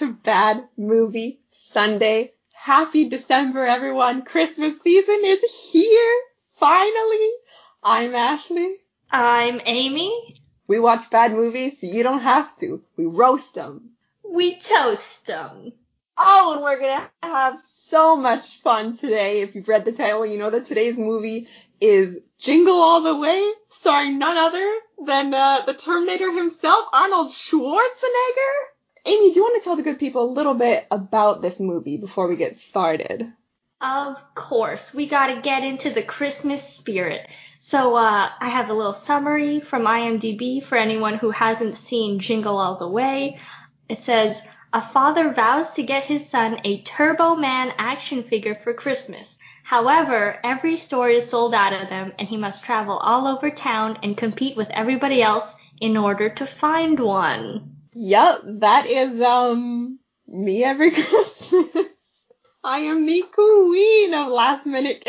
to Bad Movie Sunday. Happy December, everyone. Christmas season is here. Finally. I'm Ashley. I'm Amy. We watch bad movies so you don't have to. We roast them. We toast them. Oh, and we're gonna have so much fun today. If you've read the title, you know that today's movie is Jingle All the Way, starring none other than uh, the Terminator himself, Arnold Schwarzenegger. Amy, do you want to tell the good people a little bit about this movie before we get started? Of course, we gotta get into the Christmas spirit. So, uh, I have a little summary from IMDb for anyone who hasn't seen Jingle All the Way. It says, a father vows to get his son a Turbo Man action figure for Christmas. However, every store is sold out of them and he must travel all over town and compete with everybody else in order to find one. Yep, that is, um, me every Christmas. I am the queen of last minute.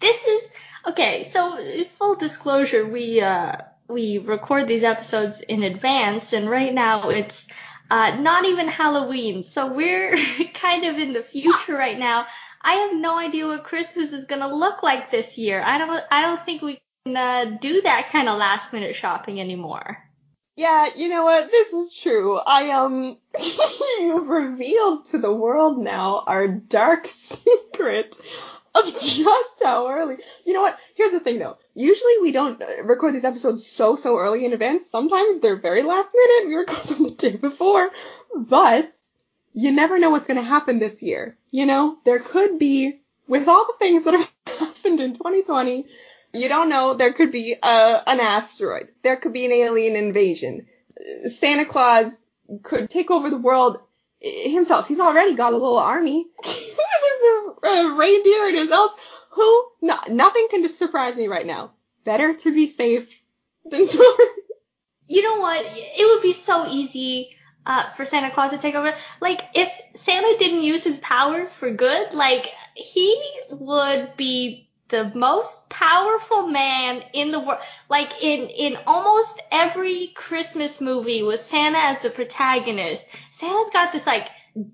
This is, okay, so full disclosure, we, uh, we record these episodes in advance and right now it's uh, not even Halloween. So we're kind of in the future right now. I have no idea what Christmas is gonna look like this year. I don't. I don't think we can uh, do that kind of last minute shopping anymore. Yeah, you know what? This is true. I um, you've revealed to the world now our dark secret of just how early. You know what? Here's the thing though. Usually we don't uh, record these episodes so, so early in advance. Sometimes they're very last minute. We record them the day before. But you never know what's going to happen this year. You know, there could be, with all the things that have happened in 2020, you don't know, there could be a, an asteroid. There could be an alien invasion. Santa Claus could take over the world himself. He's already got a little army. There's a, reindeer in his house. Who? No, nothing can just surprise me right now. Better to be safe than sorry. You know what? It would be so easy uh, for Santa Claus to take over. Like, if Santa didn't use his powers for good, like, he would be the most powerful man in the world. Like, in, in almost every Christmas movie with Santa as the protagonist, Santa's got this, like,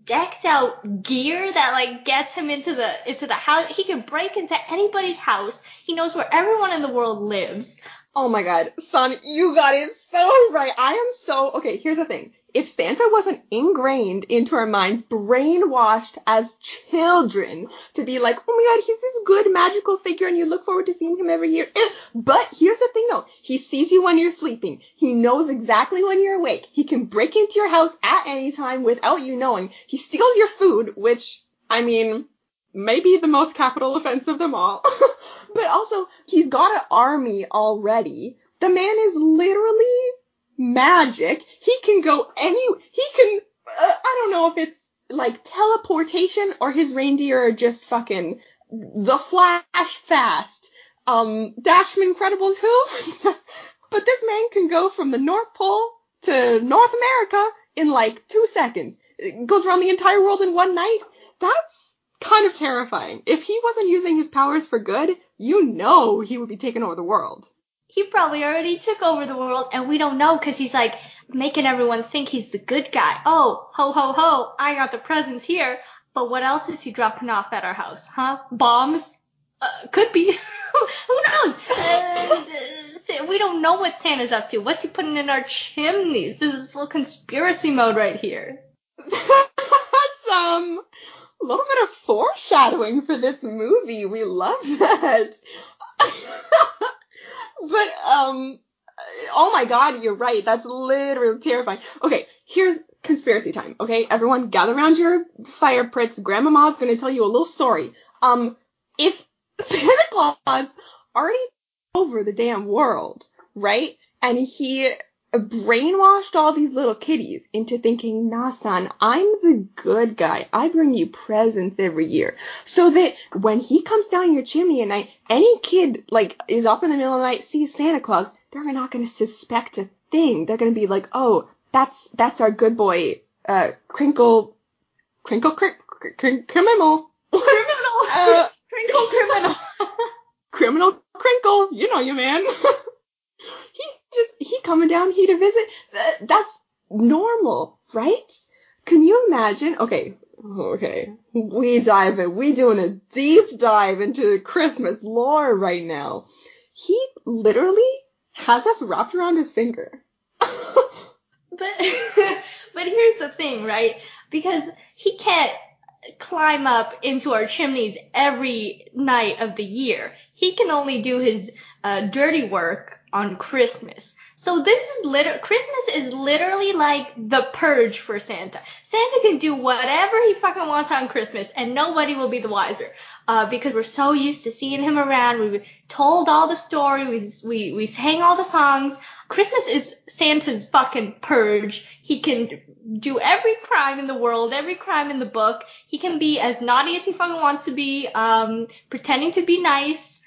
decked out gear that like gets him into the into the house. He can break into anybody's house. He knows where everyone in the world lives. Oh my god, son, you got it so right. I am so okay. Here's the thing: if Santa wasn't ingrained into our minds, brainwashed as children to be like, oh my god, he's this good magical figure and you look forward to seeing him every year. Eh, but here's the thing though, he sees you when you're sleeping. He knows exactly when you're awake. He can break into your house at any time without you knowing. He steals your food, which, I mean, may be the most capital offense of them all. but also, he's got an army already. The man is literally magic. He can go any, he can, uh, I don't know if it's like teleportation or his reindeer are just fucking the flash fast. Um, Dash from Incredibles who? but this man can go from the North Pole to North America in like two seconds. It goes around the entire world in one night. That's kind of terrifying. If he wasn't using his powers for good, you know he would be taking over the world he probably already took over the world and we don't know because he's like making everyone think he's the good guy. Oh, ho ho ho, I got the presents here. But what else is he dropping off at our house, huh? Bombs? Uh, could be. Who knows? Uh, we don't know what Santa's up to. What's he putting in our chimneys? This is full conspiracy mode right here. That's um a little bit of foreshadowing for this movie. We love that. But um, oh my god, you're right. That's literally terrifying. Okay, here's conspiracy time. Okay, everyone, gather around your fire pits. Grandmama's gonna tell you a little story. Um, if Santa Claus already over the damn world, right? And he brainwashed all these little kiddies into thinking, nah, son, I'm the good guy. I bring you presents every year. So that when he comes down your chimney at night, any kid, like, is up in the middle of the night, sees Santa Claus, they're not gonna suspect a thing. They're gonna be like, oh, that's, that's our good boy, uh, Crinkle, Crinkle, cr- cr- cr- Criminal. Criminal! Uh, crinkle Criminal. criminal Crinkle, you know you man. just he coming down here to visit. That's normal, right? Can you imagine? Okay, okay, we dive in. We doing a deep dive into the Christmas lore right now. He literally has us wrapped around his finger. But but here's the thing, right? Because he can't climb up into our chimneys every night of the year. He can only do his uh, dirty work on Christmas. So this is literally Christmas is literally like the purge for Santa. Santa can do whatever he fucking wants on Christmas, and nobody will be the wiser. Uh, because we're so used to seeing him around. We told all the stories. We we sang all the songs. Christmas is Santa's fucking purge. He can do every crime in the world, every crime in the book. He can be as naughty as he fucking wants to be, um, pretending to be nice.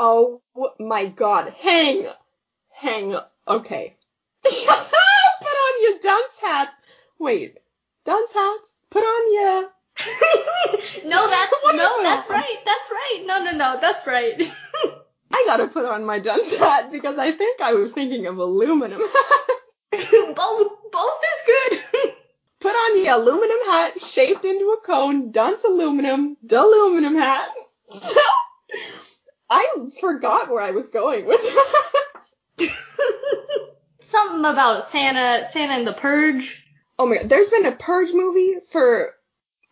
Oh my god. Hang. Hang. Okay. Put on your dunce hats. Wait. Dunce hats? Put on your. no, that's, no, that's right. That's right. No, no, no, that's right. I gotta put on my dunce hat because I think I was thinking of aluminum. both, both is good. put on the aluminum hat shaped into a cone, dunce aluminum, aluminum hat. I forgot where I was going with that. Something about Santa, Santa and the Purge. Oh my god, there's been a Purge movie for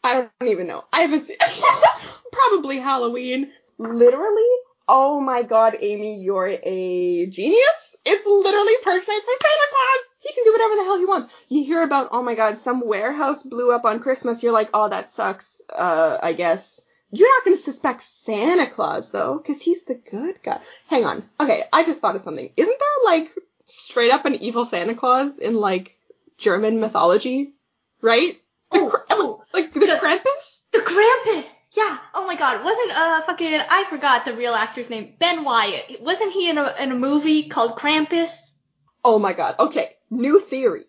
I don't even know. I haven't seen probably Halloween. Literally, oh my god, Amy, you're a genius. It's literally Purge night for Santa Claus. He can do whatever the hell he wants. You hear about oh my god, some warehouse blew up on Christmas. You're like, oh that sucks. Uh, I guess. You're not gonna suspect Santa Claus though, because he's the good guy. Hang on. Okay, I just thought of something. Isn't there like straight up an evil Santa Claus in like German mythology? Right? Oh, oh, like the the- Krampus? the Krampus. Yeah. Oh my God. Wasn't uh fucking I forgot the real actor's name. Ben Wyatt. Wasn't he in a in a movie called Krampus? Oh my god. Okay, new theory.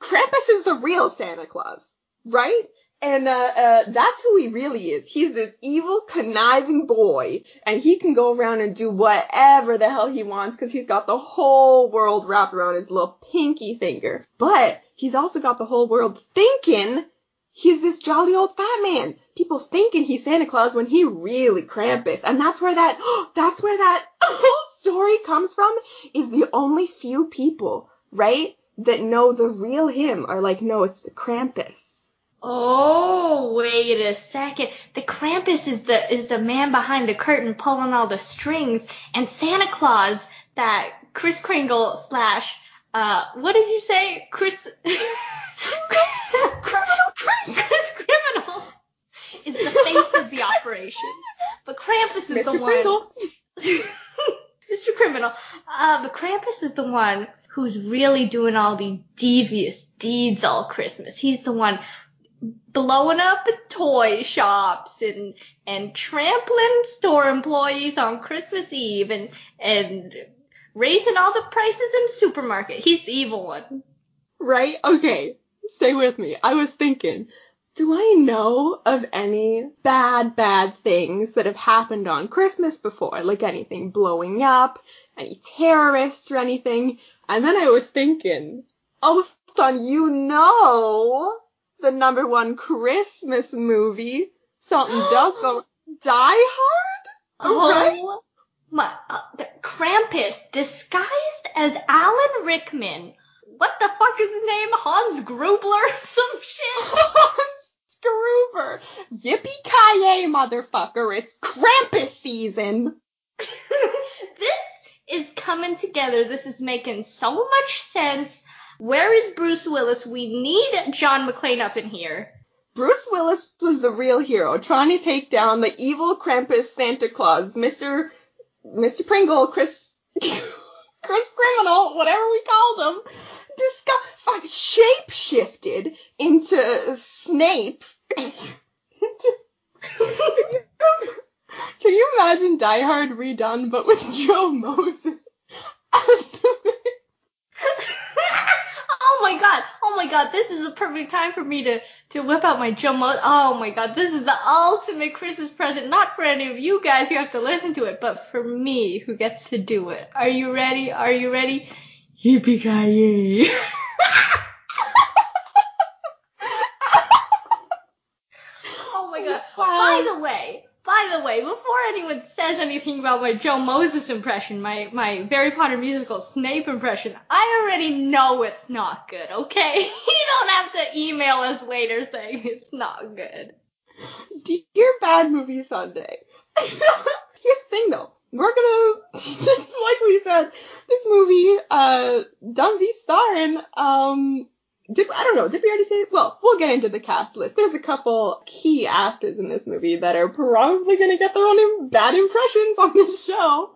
Krampus is the real Santa Claus, right? And uh, uh, that's who he really is. He's this evil, conniving boy, and he can go around and do whatever the hell he wants because he's got the whole world wrapped around his little pinky finger. But he's also got the whole world thinking he's this jolly old fat man. People thinking he's Santa Claus when he really Krampus, and that's where that that's where that whole story comes from. Is the only few people, right, that know the real him are like, no, it's the Krampus. Oh, wait a second. The Krampus is the is the man behind the curtain pulling all the strings, and Santa Claus, that Chris Kringle slash uh, what did you say, Chris? Criminal, Chris Criminal is the face of the operation, but Krampus is the Mr. one. Mr. Criminal. Uh, but Krampus is the one who's really doing all these devious deeds all Christmas. He's the one blowing up toy shops and and trampling store employees on Christmas Eve and and raising all the prices in supermarket. He's the evil one. Right? Okay. Stay with me. I was thinking, do I know of any bad, bad things that have happened on Christmas before? Like anything blowing up, any terrorists or anything? And then I was thinking, oh son, you know the number one Christmas movie. Something does go Die Hard? Right? Oh my! Uh, Krampus disguised as Alan Rickman. What the fuck is his name? Hans Grubler? Some shit. Scroover. Yippee-ki-yay, motherfucker. It's Krampus season. this is coming together. This is making so much sense. Where is Bruce Willis? We need John McClane up in here. Bruce Willis was the real hero, trying to take down the evil Krampus Santa Claus, Mr. Mr. Pringle, Chris, Chris Criminal, whatever we called him, fuck, shape shifted into Snape. Can you imagine Die Hard redone, but with Joe Moses as the oh my god, oh my god, this is a perfect time for me to, to whip out my jumbo. Oh my god, this is the ultimate Christmas present, not for any of you guys who have to listen to it, but for me who gets to do it. Are you ready? Are you ready? Yippee oh my god! Wow. By the way, by the way, before anyone says anything about my Joe Moses impression, my, my Harry Potter musical Snape impression, I already know it's not good, okay? you don't have to email us later saying it's not good. Dear Bad Movie Sunday. Here's the thing though. We're gonna, it's like we said, this movie, uh, Dumb starring, um, did, I don't know, did we already say, well, we'll get into the cast list. There's a couple key actors in this movie that are probably gonna get their own bad impressions on this show.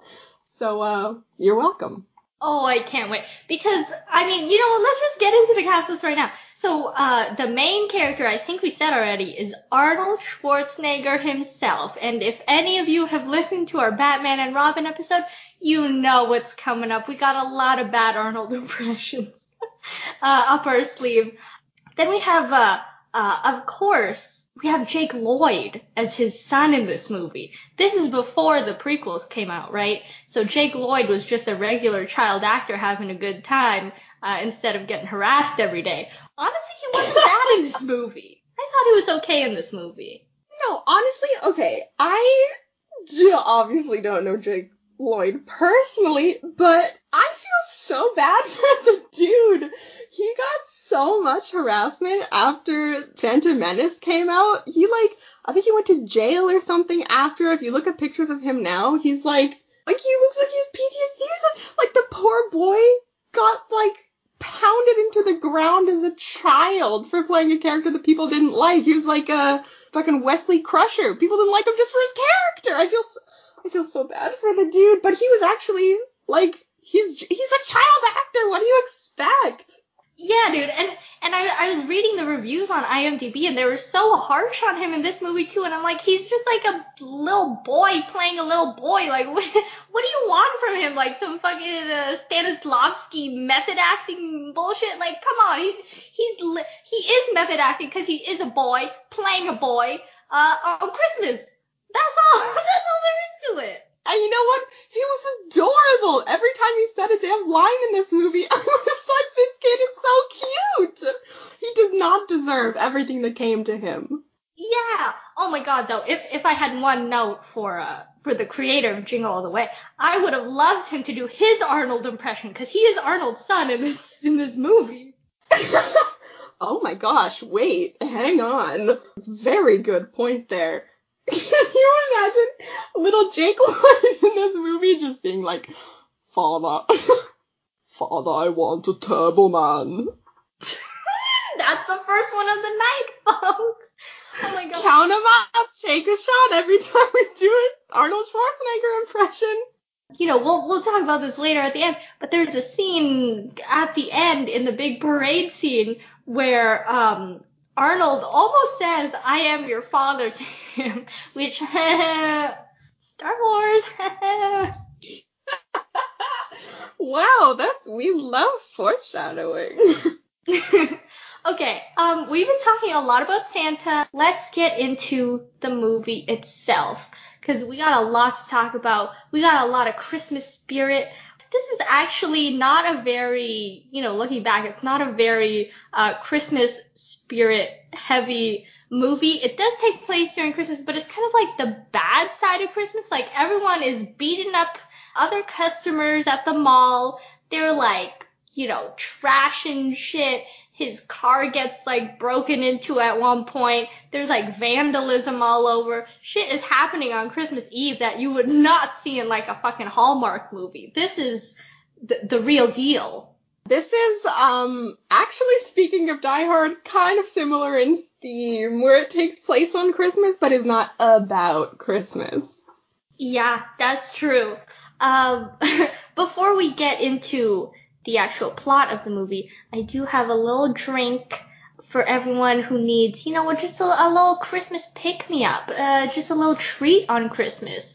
So, uh, you're welcome. Oh, I can't wait. Because, I mean, you know what, let's just get into the cast list right now. So, uh, the main character, I think we said already, is Arnold Schwarzenegger himself. And if any of you have listened to our Batman and Robin episode, you know what's coming up. We got a lot of bad Arnold impressions, uh, up our sleeve. Then we have, uh, uh, of course, we have Jake Lloyd as his son in this movie. This is before the prequels came out, right? So Jake Lloyd was just a regular child actor having a good time uh, instead of getting harassed every day. Honestly, he wasn't bad in this movie. I thought he was okay in this movie. No, honestly, okay, I do- obviously don't know Jake Lloyd personally, but I feel so bad for the dude. He got so much harassment after Phantom Menace came out. He like, I think he went to jail or something after. If you look at pictures of him now, he's like, like he looks like he has PTSD something. Like the poor boy got like pounded into the ground as a child for playing a character that people didn't like. He was like a fucking Wesley Crusher. People didn't like him just for his character. I feel so, I feel so bad for the dude, but he was actually like he's he's a child actor. What do you expect? Yeah, dude, and and I I was reading the reviews on IMDb and they were so harsh on him in this movie too, and I'm like, he's just like a little boy playing a little boy. Like, what, what do you want from him? Like some fucking uh, Stanislavski method acting bullshit? Like, come on, he's he's he is method acting because he is a boy playing a boy uh on Christmas. That's all. That's all there is to it. And you know what? He was adorable. Every time he said a damn line in this movie, I was like, this kid is so cute. He did not deserve everything that came to him. Yeah. Oh my god, though, if if I had one note for uh for the creator of Jingle All the Way, I would have loved him to do his Arnold impression because he is Arnold's son in this in this movie. oh my gosh, wait, hang on. Very good point there. Can you imagine little Jake Lloyd in this movie just being like, Father, Father, I want a Turbo Man. That's the first one of the night, folks. Oh my god. Count 'em up, take a shot every time we do it. Arnold Schwarzenegger impression. You know, we'll we'll talk about this later at the end, but there's a scene at the end in the big parade scene where um Arnold almost says, I am your father to him, which, Star Wars. wow, that's, we love foreshadowing. okay, um, we've been talking a lot about Santa. Let's get into the movie itself. Cause we got a lot to talk about. We got a lot of Christmas spirit. This is actually not a very, you know, looking back, it's not a very, uh, Christmas spirit heavy movie. It does take place during Christmas, but it's kind of like the bad side of Christmas. Like everyone is beating up other customers at the mall. They're like, you know, trashing shit. His car gets like broken into at one point. There's like vandalism all over. Shit is happening on Christmas Eve that you would not see in like a fucking Hallmark movie. This is the, the real deal. This is, um, actually speaking of Die Hard, kind of similar in theme, where it takes place on Christmas, but is not about Christmas. Yeah, that's true. Um, before we get into the actual plot of the movie, I do have a little drink for everyone who needs, you know, just a, a little Christmas pick me up, uh, just a little treat on Christmas.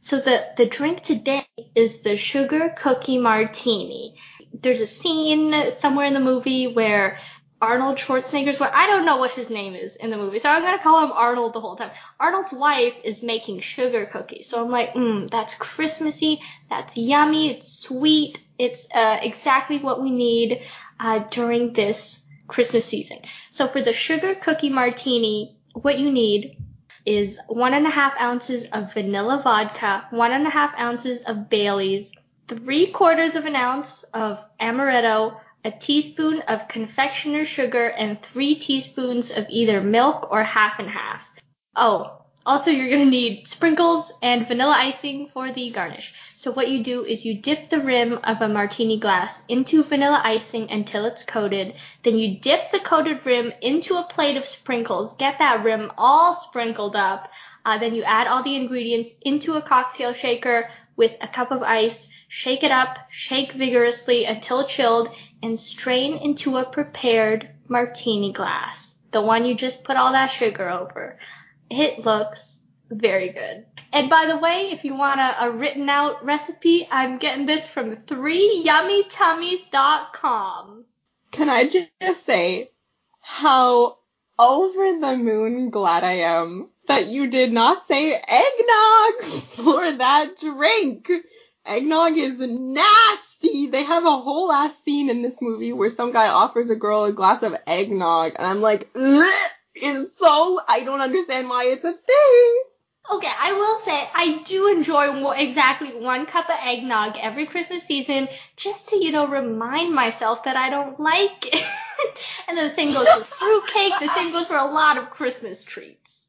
So the, the drink today is the sugar cookie martini. There's a scene somewhere in the movie where Arnold Schwarzenegger's wife, I don't know what his name is in the movie, so I'm gonna call him Arnold the whole time. Arnold's wife is making sugar cookies, so I'm like, mmm, that's Christmassy, that's yummy, it's sweet, it's, uh, exactly what we need, uh, during this Christmas season. So for the sugar cookie martini, what you need is one and a half ounces of vanilla vodka, one and a half ounces of Bailey's, three quarters of an ounce of amaretto, a teaspoon of confectioner's sugar, and three teaspoons of either milk or half and half. Oh, also you're gonna need sprinkles and vanilla icing for the garnish. So what you do is you dip the rim of a martini glass into vanilla icing until it's coated. Then you dip the coated rim into a plate of sprinkles. Get that rim all sprinkled up. Uh, then you add all the ingredients into a cocktail shaker with a cup of ice. Shake it up, shake vigorously until chilled, and strain into a prepared martini glass. The one you just put all that sugar over. It looks very good. And by the way, if you want a, a written out recipe, I'm getting this from 3yummytummies.com. Can I just say how over the moon glad I am that you did not say eggnog for that drink. Eggnog is nasty. They have a whole ass scene in this movie where some guy offers a girl a glass of eggnog, and I'm like, Ugh! Is so I don't understand why it's a thing. Okay, I will say I do enjoy more, exactly one cup of eggnog every Christmas season, just to you know remind myself that I don't like it. and the same goes for fruitcake. The same goes for a lot of Christmas treats.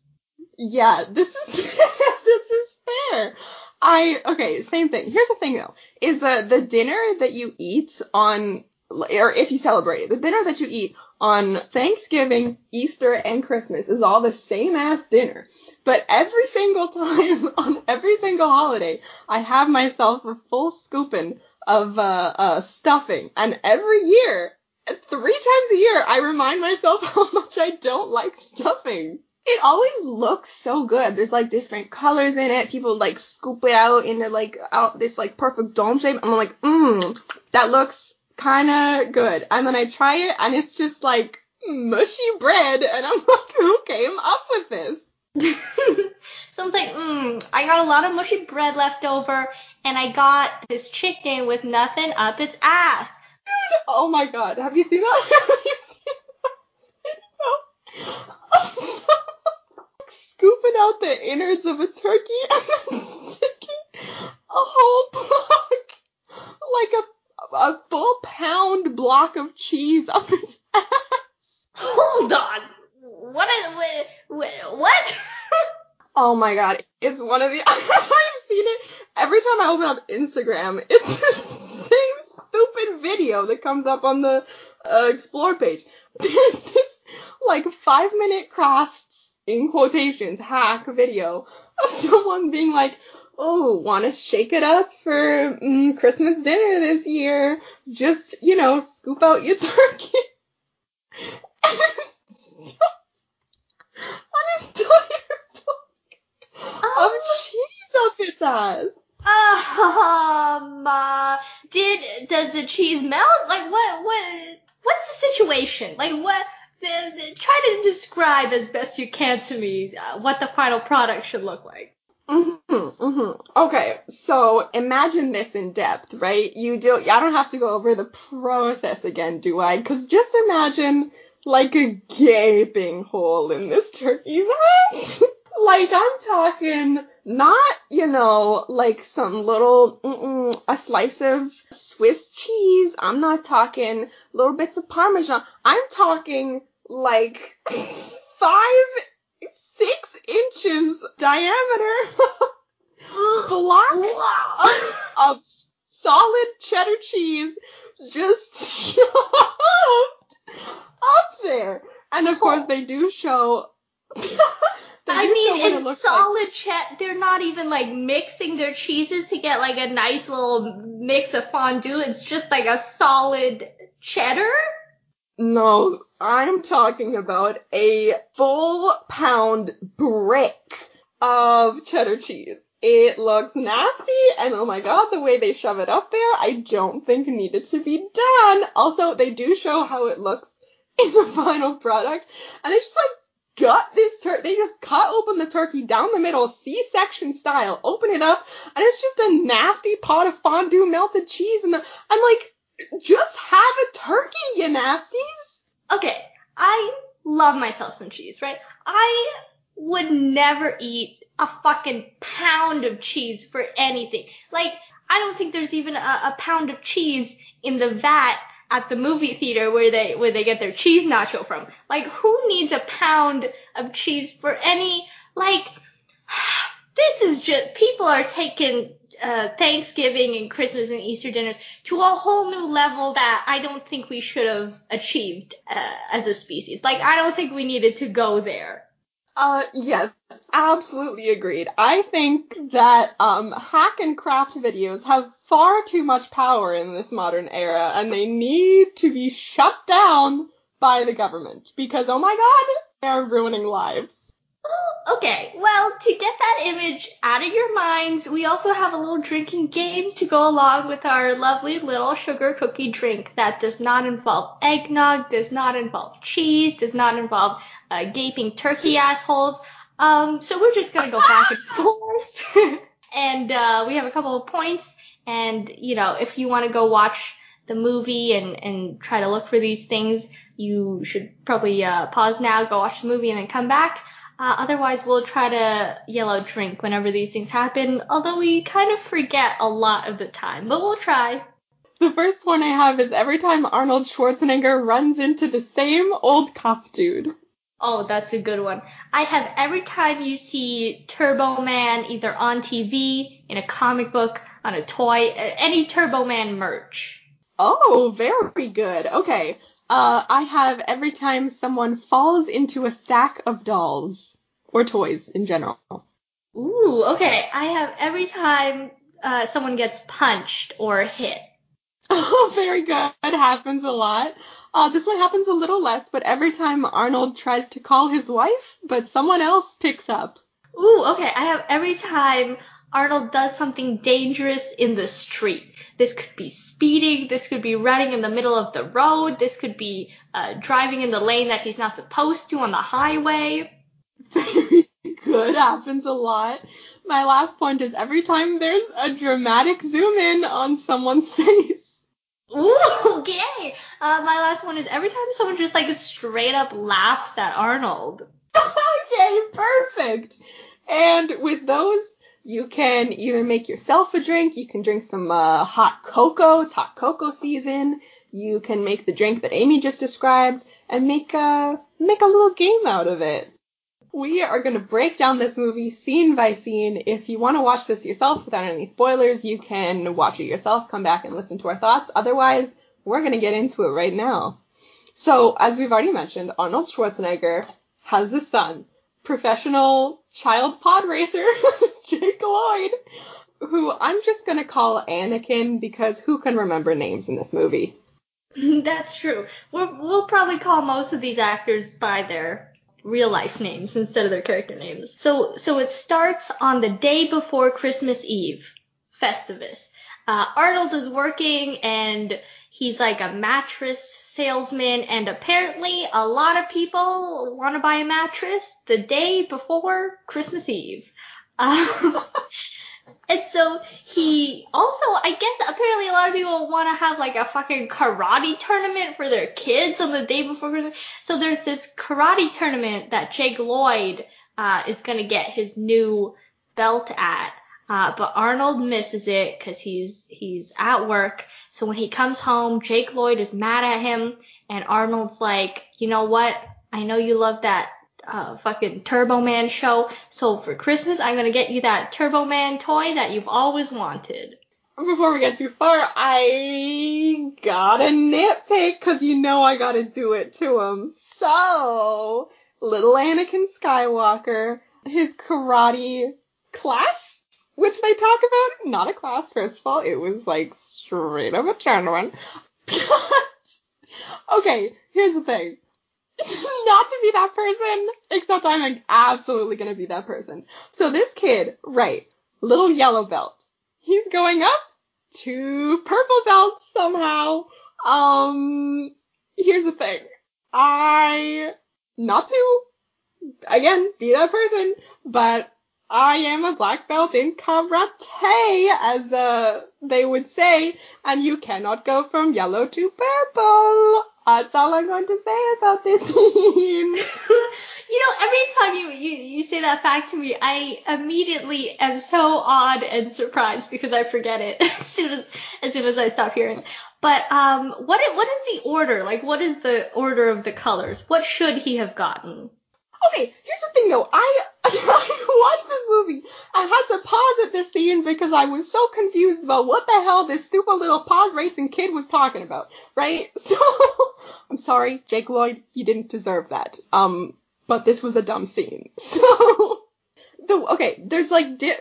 Yeah, this is this is fair. I okay, same thing. Here's the thing though, is uh, the dinner that you eat on or if you celebrate it, the dinner that you eat on Thanksgiving, Easter, and Christmas is all the same ass dinner. But every single time on every single holiday, I have myself a full scooping of uh, uh, stuffing, and every year, three times a year, I remind myself how much I don't like stuffing. It always looks so good. There's like different colors in it. People like scoop it out into like out this like perfect dome shape. I'm like, mmm, that looks kind of good. And then I try it and it's just like mushy bread and I'm like, who came up with this? Someone's like, mmm, I got a lot of mushy bread left over and I got this chicken with nothing up its ass. Dude, oh my god, have you seen that? Have you seen that? Scooping out the innards of a turkey and then sticking a whole block, like a a full pound block of cheese up its ass. Hold on. What? What? what? oh my god. It's one of the, I've seen it. Every time I open up Instagram, it's the same stupid video that comes up on the uh, explore page. There's this like five minute crafts in quotations hack video of someone being like, oh, want to shake it up for mm, Christmas dinner this year? Just, you know, scoop out your turkey. An entire block of cheese up its ass. Um, uh, did does the cheese melt? Like what? What? What's the situation? Like what? The, the, try to describe as best you can to me uh, what the final product should look like. Mm-hmm, mm-hmm. Okay, so imagine this in depth, right? You do. I don't have to go over the process again, do I? Because just imagine like a gaping hole in this turkey's ass. like I'm talking, not you know, like some little a slice of Swiss cheese. I'm not talking little bits of Parmesan. I'm talking like five diameter blocks of, of solid cheddar cheese just shoved up there. And of course, they do show. I mean, it's solid like. cheddar. They're not even like mixing their cheeses to get like a nice little mix of fondue. It's just like a solid cheddar. No, I'm talking about a full pound brick of cheddar cheese. It looks nasty, and oh my god, the way they shove it up there, I don't think needed to be done. Also, they do show how it looks in the final product, and they just like gut this turkey. They just cut open the turkey down the middle, C-section style, open it up, and it's just a nasty pot of fondue melted cheese. And I'm like, just have a turkey, you nasties. Okay, I love myself some cheese, right? I would never eat a fucking pound of cheese for anything. Like, I don't think there's even a, a pound of cheese in the vat at the movie theater where they where they get their cheese nacho from. Like, who needs a pound of cheese for any like? This is just people are taking uh, Thanksgiving and Christmas and Easter dinners to a whole new level that I don't think we should have achieved uh, as a species. Like, I don't think we needed to go there. Uh, yes, absolutely agreed. I think that, um, hack and craft videos have far too much power in this modern era and they need to be shut down by the government because, oh my god, they're ruining lives. Okay, well, to get that image out of your minds, we also have a little drinking game to go along with our lovely little sugar cookie drink that does not involve eggnog, does not involve cheese, does not involve uh, gaping turkey assholes. Um, so we're just gonna go back and forth. and uh, we have a couple of points, and you know, if you want to go watch the movie and and try to look for these things, you should probably uh, pause now, go watch the movie, and then come back. Uh, otherwise, we'll try to yell out drink whenever these things happen, although we kind of forget a lot of the time, but we'll try. The first one I have is every time Arnold Schwarzenegger runs into the same old cop dude. Oh, that's a good one. I have every time you see Turbo Man either on TV, in a comic book, on a toy, any Turbo Man merch. Oh, very good. Okay. Uh, I have every time someone falls into a stack of dolls or toys in general. Ooh, okay. I have every time uh, someone gets punched or hit. Oh, very good. It happens a lot. Uh, this one happens a little less, but every time Arnold tries to call his wife, but someone else picks up. Ooh, okay. I have every time Arnold does something dangerous in the street. This could be speeding. This could be running in the middle of the road. This could be uh, driving in the lane that he's not supposed to on the highway. Very good. Happens a lot. My last point is every time there's a dramatic zoom in on someone's face. Ooh, okay. Uh, my last one is every time someone just like straight up laughs at Arnold. okay, perfect. And with those, you can either make yourself a drink, you can drink some uh, hot cocoa, it's hot cocoa season. You can make the drink that Amy just described and make a make a little game out of it. We are going to break down this movie scene by scene. If you want to watch this yourself without any spoilers, you can watch it yourself, come back and listen to our thoughts. Otherwise, we're going to get into it right now. So, as we've already mentioned, Arnold Schwarzenegger has a son, professional child pod racer, Jake Lloyd, who I'm just going to call Anakin because who can remember names in this movie? That's true. We'll, we'll probably call most of these actors by their real life names instead of their character names. So, so it starts on the day before Christmas Eve, Festivus. Uh, Arnold is working and he's like a mattress salesman and apparently a lot of people want to buy a mattress the day before Christmas Eve. Um, and so he also, I guess apparently a lot of people want to have like a fucking karate tournament for their kids on the day before Christmas. So there's this karate tournament that Jake Lloyd, uh, is gonna get his new belt at. Uh, but Arnold misses it because he's he's at work. So when he comes home, Jake Lloyd is mad at him, and Arnold's like, you know what? I know you love that uh, fucking Turbo Man show. So for Christmas, I'm gonna get you that Turbo Man toy that you've always wanted. Before we get too far, I gotta nitpick because you know I gotta do it to him. So, little Anakin Skywalker, his karate class, which they talk about, not a class, first of all, it was like straight up a tournament. okay, here's the thing. not to be that person, except I'm absolutely gonna be that person. So this kid, right, little yellow belt, he's going up to purple belt somehow. Um, here's the thing. I, not to, again, be that person, but I am a black belt in karate, as uh, they would say, and you cannot go from yellow to purple. That's all I'm going to say about this scene. you know, every time you, you, you say that fact to me, I immediately am so awed and surprised because I forget it as soon as, as soon as I stop hearing. But, um, what, what is the order? Like, what is the order of the colors? What should he have gotten? Okay, here's the thing though. I, I watched this movie. I had to pause at this scene because I was so confused about what the hell this stupid little pod racing kid was talking about, right? So, I'm sorry, Jake Lloyd, you didn't deserve that. Um, but this was a dumb scene. So, the, okay, there's like, di-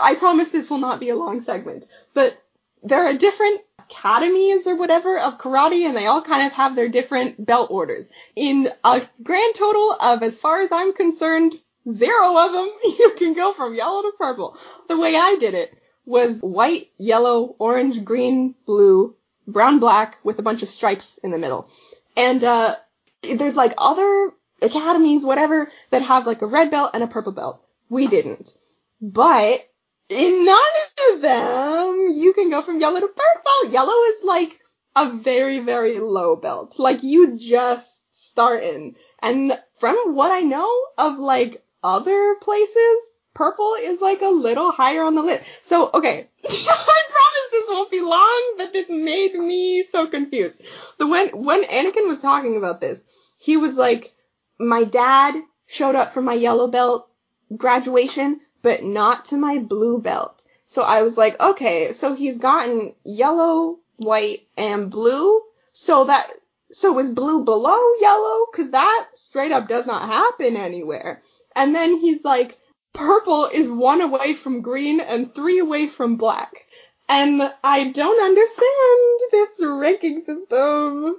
I promise this will not be a long segment, but there are different academies or whatever of karate and they all kind of have their different belt orders. In a grand total of, as far as I'm concerned, zero of them, you can go from yellow to purple. The way I did it was white, yellow, orange, green, blue, brown, black with a bunch of stripes in the middle. And, uh, there's like other academies, whatever, that have like a red belt and a purple belt. We didn't. But in none of them, you can go from yellow to purple. Yellow is like a very, very low belt. Like you just start in. And from what I know of like other places, purple is like a little higher on the list. So, okay. I promise this won't be long, but this made me so confused. The when, when Anakin was talking about this, he was like, my dad showed up for my yellow belt graduation, but not to my blue belt. So I was like, okay, so he's gotten yellow, white, and blue. So that, so is blue below yellow? Cause that straight up does not happen anywhere. And then he's like, purple is one away from green and three away from black. And I don't understand this ranking system.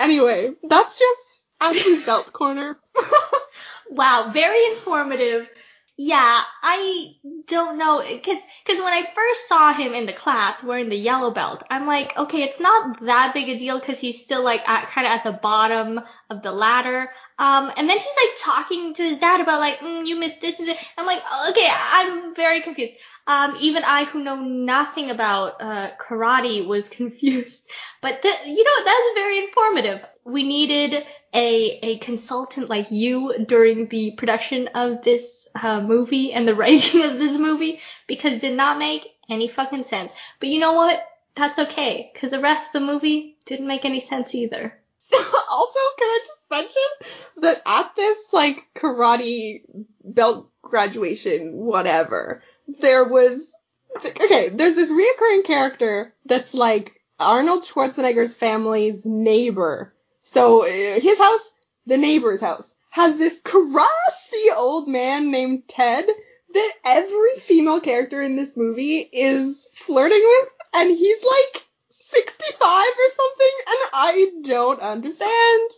Anyway, that's just Ashley's belt corner. wow, very informative. Yeah, I don't know, cause, cause when I first saw him in the class wearing the yellow belt, I'm like, okay, it's not that big a deal cause he's still like at, kinda at the bottom of the ladder. Um, and then he's like talking to his dad about like, mm, you missed this and this. I'm like, okay, I'm very confused. Um, even I who know nothing about, uh, karate was confused. But the, you know, that's very informative. We needed a a consultant like you during the production of this uh, movie and the writing of this movie because it did not make any fucking sense. But you know what? That's okay because the rest of the movie didn't make any sense either. also, can I just mention that at this like karate belt graduation, whatever, there was okay. There's this reoccurring character that's like Arnold Schwarzenegger's family's neighbor so uh, his house, the neighbor's house, has this crusty old man named Ted that every female character in this movie is flirting with, and he's like 65 or something, and I don't understand.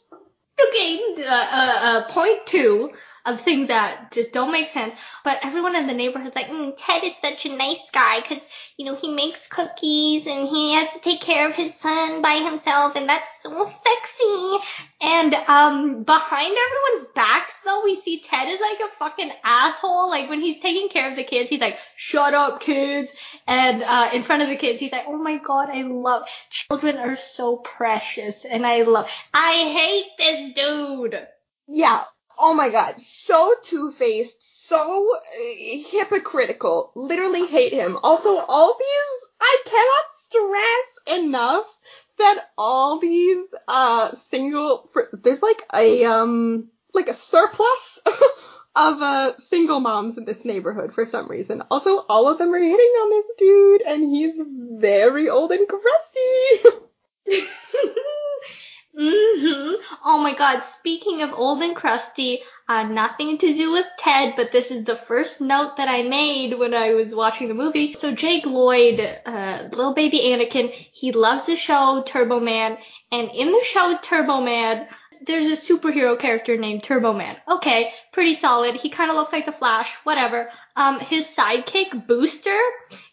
Okay, uh, uh, uh, point two of things that just don't make sense. But everyone in the neighborhood's like, mm, Ted is such a nice guy because, you know, he makes cookies and he has to take care of his son by himself and that's so sexy. And, um, behind everyone's backs though, we see Ted is like a fucking asshole. Like when he's taking care of the kids, he's like, shut up kids. And, uh, in front of the kids, he's like, oh my god, I love, children are so precious and I love, I hate this dude. Yeah, Oh my god, so two-faced, so uh, hypocritical. Literally hate him. Also, all these, I cannot stress enough that all these, uh, single, there's like a, um, like a surplus of, uh, single moms in this neighborhood for some reason. Also, all of them are hitting on this dude, and he's very old and crusty. Mm-hmm. Oh my god, speaking of old and crusty, uh, nothing to do with Ted, but this is the first note that I made when I was watching the movie. So Jake Lloyd, uh, little baby Anakin, he loves the show Turbo Man, and in the show Turbo Man, there's a superhero character named Turbo Man. Okay, pretty solid. He kind of looks like the Flash, whatever. Um, his sidekick, Booster,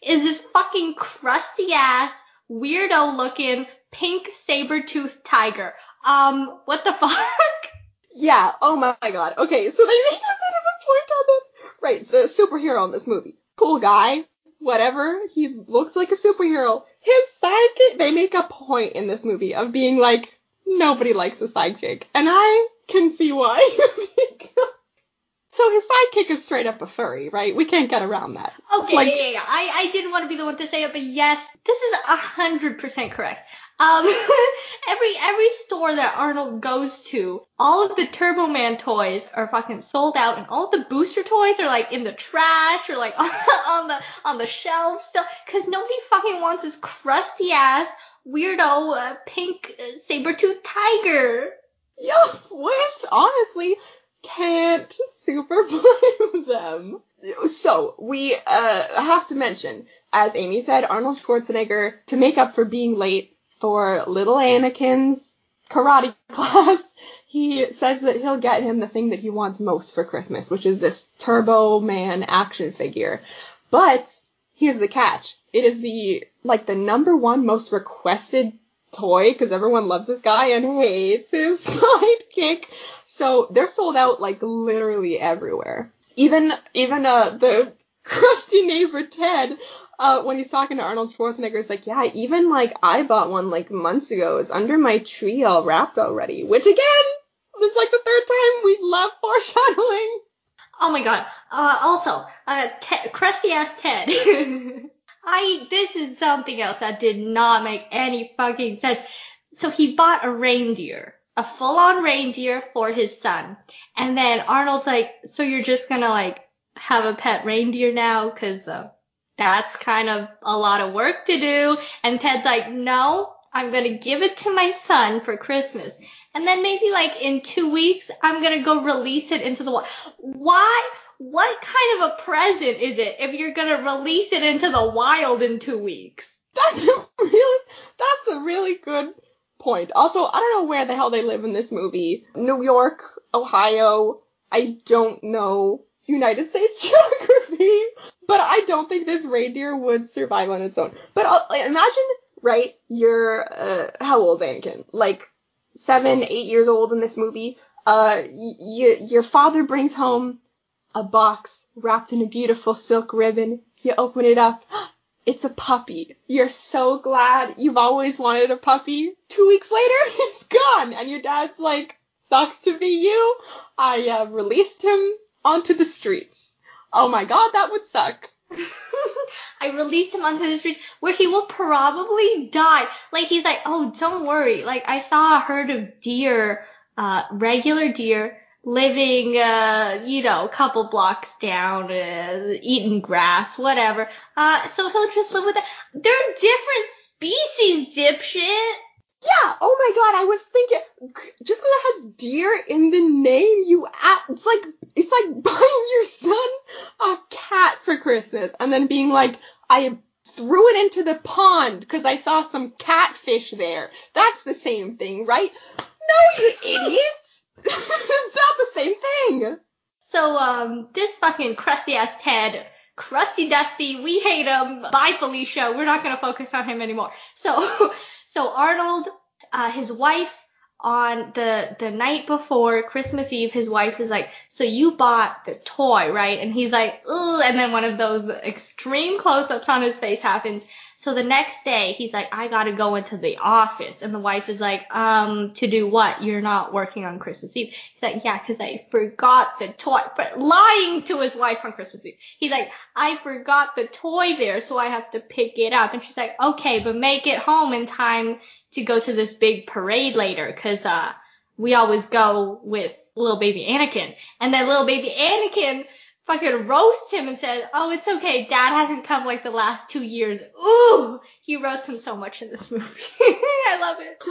is this fucking crusty ass, weirdo looking, pink saber-toothed tiger. Um, what the fuck? Yeah, oh my god. Okay, so they make a bit of a point on this right, so the superhero in this movie. Cool guy, whatever, he looks like a superhero. His sidekick, they make a point in this movie of being like, nobody likes a sidekick. And I can see why. because so his sidekick is straight up a furry, right? We can't get around that. Okay, like, yeah, yeah, yeah. I, I didn't want to be the one to say it, but yes, this is a hundred percent correct. Um, every every store that Arnold goes to, all of the Turbo Man toys are fucking sold out, and all the booster toys are like in the trash or like on the on the shelves still, because nobody fucking wants this crusty ass weirdo uh, pink uh, saber tooth tiger. Yeah, which honestly can't super blame them. So we uh, have to mention, as Amy said, Arnold Schwarzenegger to make up for being late for little Anakin's karate class. He says that he'll get him the thing that he wants most for Christmas, which is this Turbo Man action figure. But here's the catch: it is the like the number one most requested toy because everyone loves this guy and hates his sidekick. So they're sold out like literally everywhere. Even even uh the crusty neighbor Ted, uh when he's talking to Arnold Schwarzenegger, is like, yeah, even like I bought one like months ago. It's under my tree all wrapped already. Which again, this is like the third time we love foreshadowing. Oh my god. Uh, also, uh, Ted, crusty ass Ted. I, this is something else that did not make any fucking sense. So he bought a reindeer, a full on reindeer for his son. And then Arnold's like, so you're just gonna like have a pet reindeer now? Cause, uh, that's kind of a lot of work to do. And Ted's like, no, I'm gonna give it to my son for Christmas. And then maybe like in two weeks, I'm gonna go release it into the wild. Why? what kind of a present is it if you're gonna release it into the wild in two weeks? That's a really, that's a really good point. Also, I don't know where the hell they live in this movie. New York, Ohio. I don't know United States geography, but I don't think this reindeer would survive on its own. But uh, imagine, right? You're uh, how old, Anakin? Like seven, eight years old in this movie. Uh, y- y- your father brings home a box wrapped in a beautiful silk ribbon. You open it up. It's a puppy. You're so glad you've always wanted a puppy. Two weeks later, it's gone. And your dad's like, sucks to be you. I uh, released him onto the streets. Oh my god, that would suck. I release him onto the streets where he will probably die. Like he's like, oh, don't worry. Like I saw a herd of deer, uh, regular deer living, uh, you know, a couple blocks down, uh, eating grass, whatever. Uh, so he'll just live with it. They're different species, dipshit. Yeah. Oh my god. I was thinking, just because it has deer in the name, you act, it's like it's like buying your son a cat for Christmas and then being like, I threw it into the pond because I saw some catfish there. That's the same thing, right? No, you idiot it's not the same thing. So, um, this fucking crusty ass Ted, crusty dusty, we hate him. Bye, Felicia. We're not gonna focus on him anymore. So, so Arnold, uh, his wife, on the the night before Christmas Eve, his wife is like, "So you bought the toy, right?" And he's like, "Ugh," and then one of those extreme close-ups on his face happens, so the next day, he's like, I gotta go into the office. And the wife is like, um, to do what? You're not working on Christmas Eve. He's like, yeah, cause I forgot the toy, but lying to his wife on Christmas Eve. He's like, I forgot the toy there, so I have to pick it up. And she's like, okay, but make it home in time to go to this big parade later, cause, uh, we always go with little baby Anakin. And then little baby Anakin fucking roast him and said, "Oh, it's okay. Dad hasn't come like the last two years." Ooh, he roasts him so much in this movie. I love it.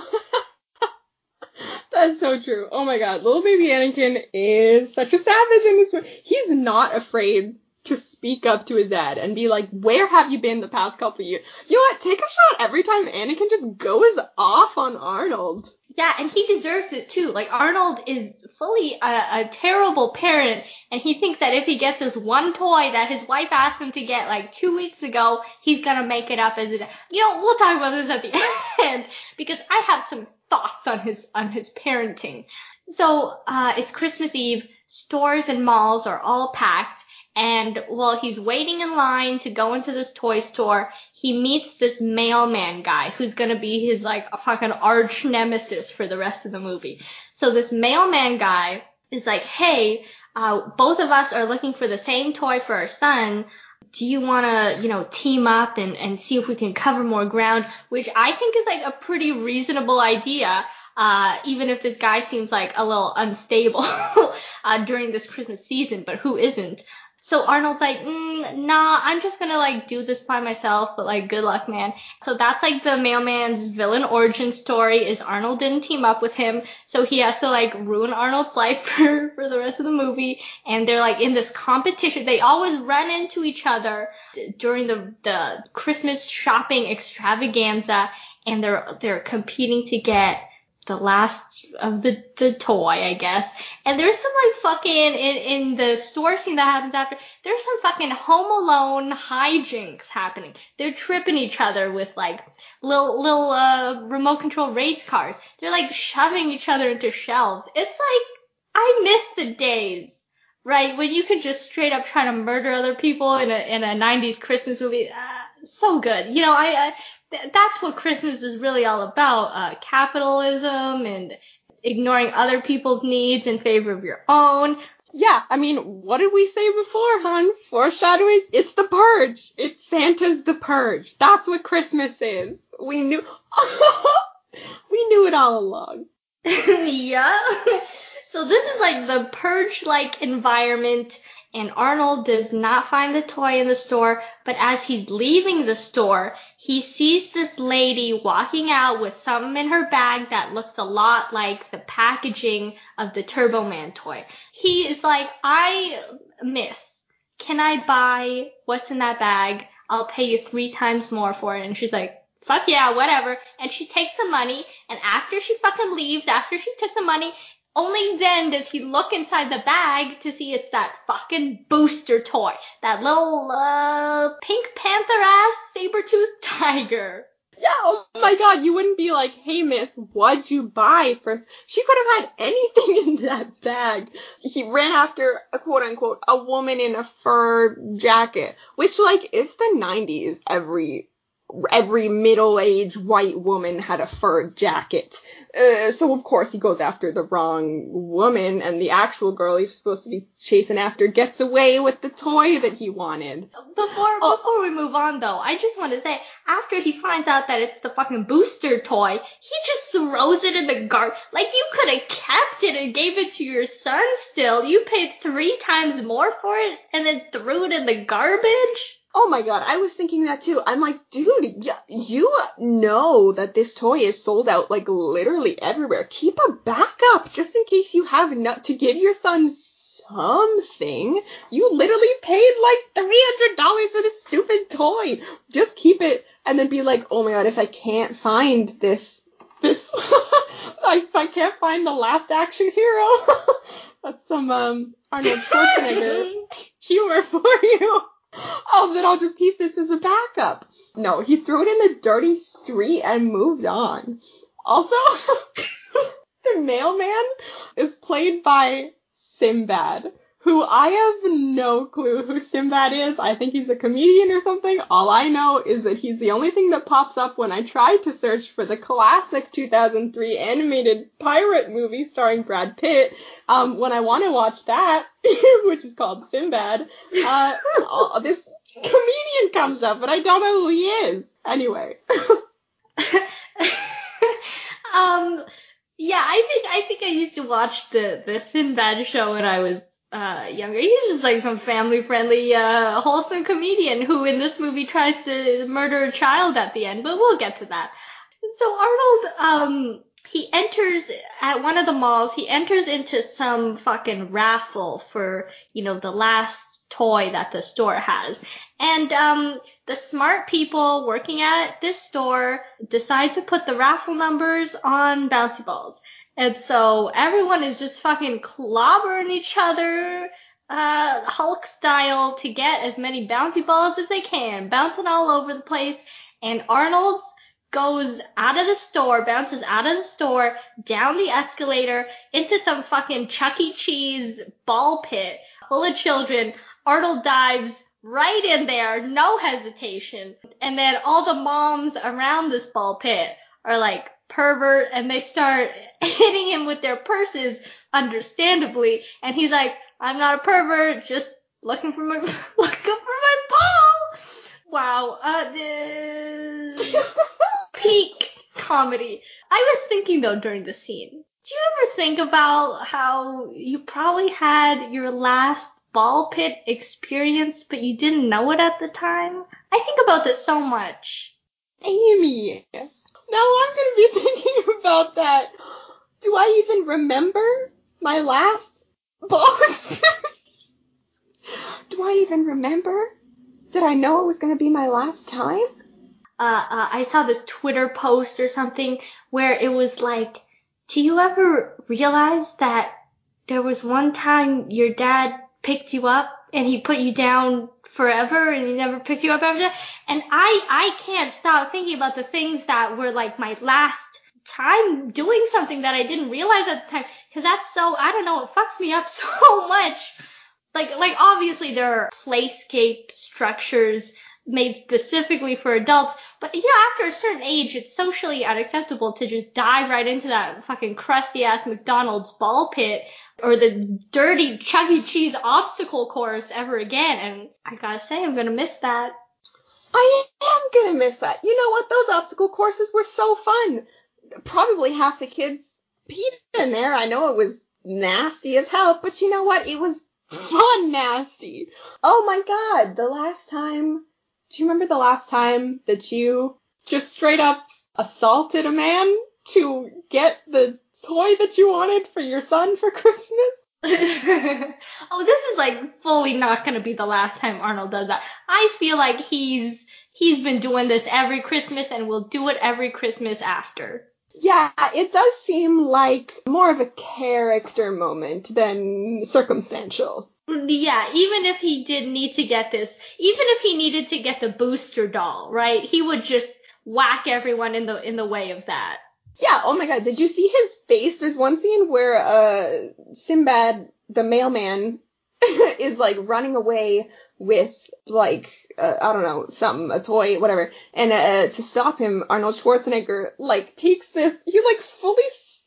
That's so true. Oh my god, little baby Anakin is such a savage in this movie. He's not afraid to speak up to his dad and be like, "Where have you been the past couple years?" You know what? Take a shot every time Anakin just goes off on Arnold. Yeah, and he deserves it too. Like Arnold is fully a, a, terrible parent, and he thinks that if he gets this one toy that his wife asked him to get like two weeks ago, he's gonna make it up as a. You know, we'll talk about this at the end because I have some thoughts on his on his parenting. So uh, it's Christmas Eve. Stores and malls are all packed, and while he's waiting in line to go into this toy store, he meets this mailman guy who's gonna be his like fucking arch nemesis for the rest of the movie. So this mailman guy is like, hey, uh, both of us are looking for the same toy for our son. Do you want to, you know, team up and, and see if we can cover more ground? Which I think is like a pretty reasonable idea. Uh, even if this guy seems like a little unstable, uh, during this Christmas season, but who isn't? So Arnold's like, mm, nah, I'm just gonna like do this by myself, but like good luck, man. So that's like the mailman's villain origin story is Arnold didn't team up with him, so he has to like ruin Arnold's life for, for the rest of the movie. And they're like in this competition. They always run into each other during the, the Christmas shopping extravaganza and they're, they're competing to get the last of the the toy, I guess. And there's some like fucking in in the store scene that happens after. There's some fucking Home Alone hijinks happening. They're tripping each other with like little little uh remote control race cars. They're like shoving each other into shelves. It's like I miss the days. Right, when you could just straight up try to murder other people in a in a '90s Christmas movie, uh, so good. You know, I, I that's what Christmas is really all about. Uh, capitalism and ignoring other people's needs in favor of your own. Yeah, I mean, what did we say before, hon? Foreshadowing? It's the purge. It's Santa's the purge. That's what Christmas is. We knew, we knew it all along. yeah. So this is like the purge-like environment and Arnold does not find the toy in the store, but as he's leaving the store, he sees this lady walking out with something in her bag that looks a lot like the packaging of the Turbo Man toy. He is like, I miss, can I buy what's in that bag? I'll pay you three times more for it. And she's like, fuck yeah, whatever. And she takes the money, and after she fucking leaves, after she took the money, only then does he look inside the bag to see it's that fucking booster toy. That little, uh, Pink Panther ass saber-toothed tiger. Yeah, oh my god, you wouldn't be like, hey miss, what'd you buy first? She could have had anything in that bag. He ran after a quote unquote, a woman in a fur jacket, which like is the 90s. Every, every middle-aged white woman had a fur jacket. Uh, so of course he goes after the wrong woman, and the actual girl he's supposed to be chasing after gets away with the toy that he wanted. Before oh. before we move on though, I just want to say after he finds out that it's the fucking booster toy, he just throws it in the garbage. Like you could have kept it and gave it to your son. Still, you paid three times more for it and then threw it in the garbage. Oh my god, I was thinking that too. I'm like, dude, you know that this toy is sold out like literally everywhere. Keep a backup just in case you have enough to give your son something. You literally paid like $300 for this stupid toy. Just keep it and then be like, oh my god, if I can't find this, this, if I can't find the last action hero, that's some, um, Arnold Schwarzenegger humor for you oh, then I'll just keep this as a backup. No, he threw it in the dirty street and moved on. Also, the mailman is played by Sinbad who I have no clue who Sinbad is. I think he's a comedian or something. All I know is that he's the only thing that pops up when I try to search for the classic 2003 animated pirate movie starring Brad Pitt. Um, when I want to watch that, which is called Sinbad, uh, this comedian comes up, but I don't know who he is. Anyway. um, yeah, I think I think I used to watch the the Sinbad show when I was uh, younger. He's just like some family friendly, uh, wholesome comedian who in this movie tries to murder a child at the end, but we'll get to that. So Arnold, um, he enters at one of the malls, he enters into some fucking raffle for, you know, the last toy that the store has. And, um, the smart people working at this store decide to put the raffle numbers on bouncy balls. And so everyone is just fucking clobbering each other, uh, Hulk style to get as many bouncy balls as they can, bouncing all over the place. And Arnold's goes out of the store, bounces out of the store, down the escalator, into some fucking Chuck E. Cheese ball pit full of children, Arnold dives right in there, no hesitation. And then all the moms around this ball pit are like pervert and they start hitting him with their purses, understandably. And he's like, I'm not a pervert, just looking for my, looking for my ball. Wow. Uh, this peak comedy. I was thinking though during the scene, do you ever think about how you probably had your last ball pit experience, but you didn't know it at the time? I think about this so much. Amy, now I'm gonna be thinking about that. Do I even remember my last ball experience? Do I even remember? Did I know it was gonna be my last time? Uh, uh, I saw this Twitter post or something where it was like, do you ever realize that there was one time your dad picked you up and he put you down forever and he never picked you up after that? And I, I can't stop thinking about the things that were like my last time doing something that I didn't realize at the time. Cause that's so, I don't know, it fucks me up so much. Like, like obviously there are playscape structures made specifically for adults, but you know, after a certain age, it's socially unacceptable to just dive right into that fucking crusty ass McDonald's ball pit or the dirty Chuck E. Cheese obstacle course ever again. And I gotta say, I'm gonna miss that. I am gonna miss that. You know what? Those obstacle courses were so fun. Probably half the kids peed in there. I know it was nasty as hell, but you know what? It was fun nasty. Oh my god, the last time, do you remember the last time that you just straight up assaulted a man to get the toy that you wanted for your son for Christmas? oh, this is like fully not gonna be the last time Arnold does that. I feel like he's he's been doing this every Christmas and will do it every Christmas after. Yeah, it does seem like more of a character moment than circumstantial. Yeah, even if he did need to get this, even if he needed to get the booster doll, right? He would just whack everyone in the in the way of that. Yeah, oh my god, did you see his face? There's one scene where uh Sinbad, the mailman, is like running away with like uh, I don't know, something, a toy, whatever. And uh to stop him, Arnold Schwarzenegger like takes this he like fully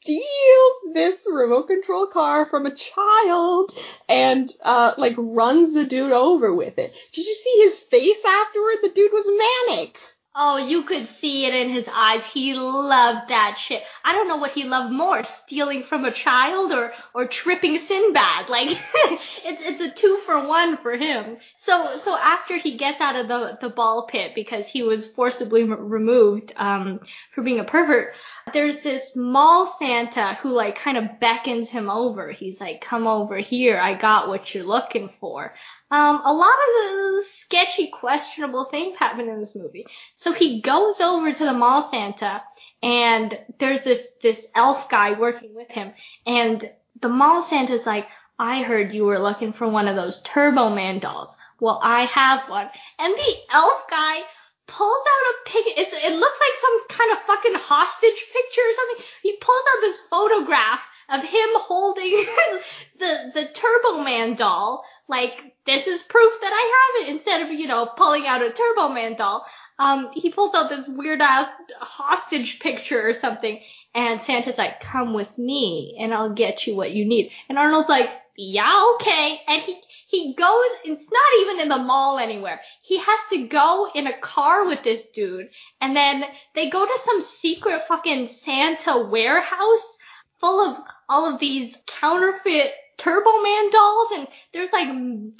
steals this remote control car from a child and uh like runs the dude over with it. Did you see his face afterward? The dude was manic. Oh, you could see it in his eyes. He loved that shit. I don't know what he loved more, stealing from a child or, or tripping Sinbad. Like, it's, it's a two for one for him. So, so after he gets out of the, the ball pit because he was forcibly removed, um, for being a pervert, there's this mall Santa who like kind of beckons him over. He's like, come over here. I got what you're looking for. Um, a lot of sketchy, questionable things happen in this movie. So he goes over to the mall Santa and there's this, this elf guy working with him and the mall Santa's like, I heard you were looking for one of those Turbo Man dolls. Well, I have one. And the elf guy pulls out a pic. It's, it looks like some kind of fucking hostage picture or something. He pulls out this photograph of him holding the the Turbo Man doll. Like this is proof that I have it. Instead of you know pulling out a Turbo Man doll, um, he pulls out this weird ass hostage picture or something. And Santa's like, "Come with me, and I'll get you what you need." And Arnold's like, "Yeah, okay." And he he goes. It's not even in the mall anywhere. He has to go in a car with this dude, and then they go to some secret fucking Santa warehouse full of all of these counterfeit Turbo Man dolls, and there's like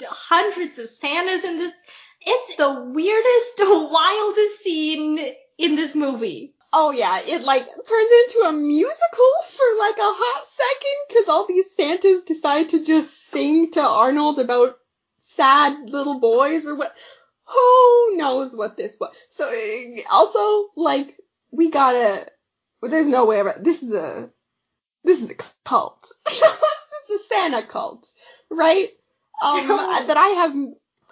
hundreds of Santas in this. It's the weirdest, wildest scene in this movie. Oh yeah, it like turns into a musical for like a hot second because all these Santas decide to just sing to Arnold about sad little boys or what. Who knows what this was? So uh, also like we gotta. There's no way about this is a this is a cult. a Santa cult, right? Um, that I have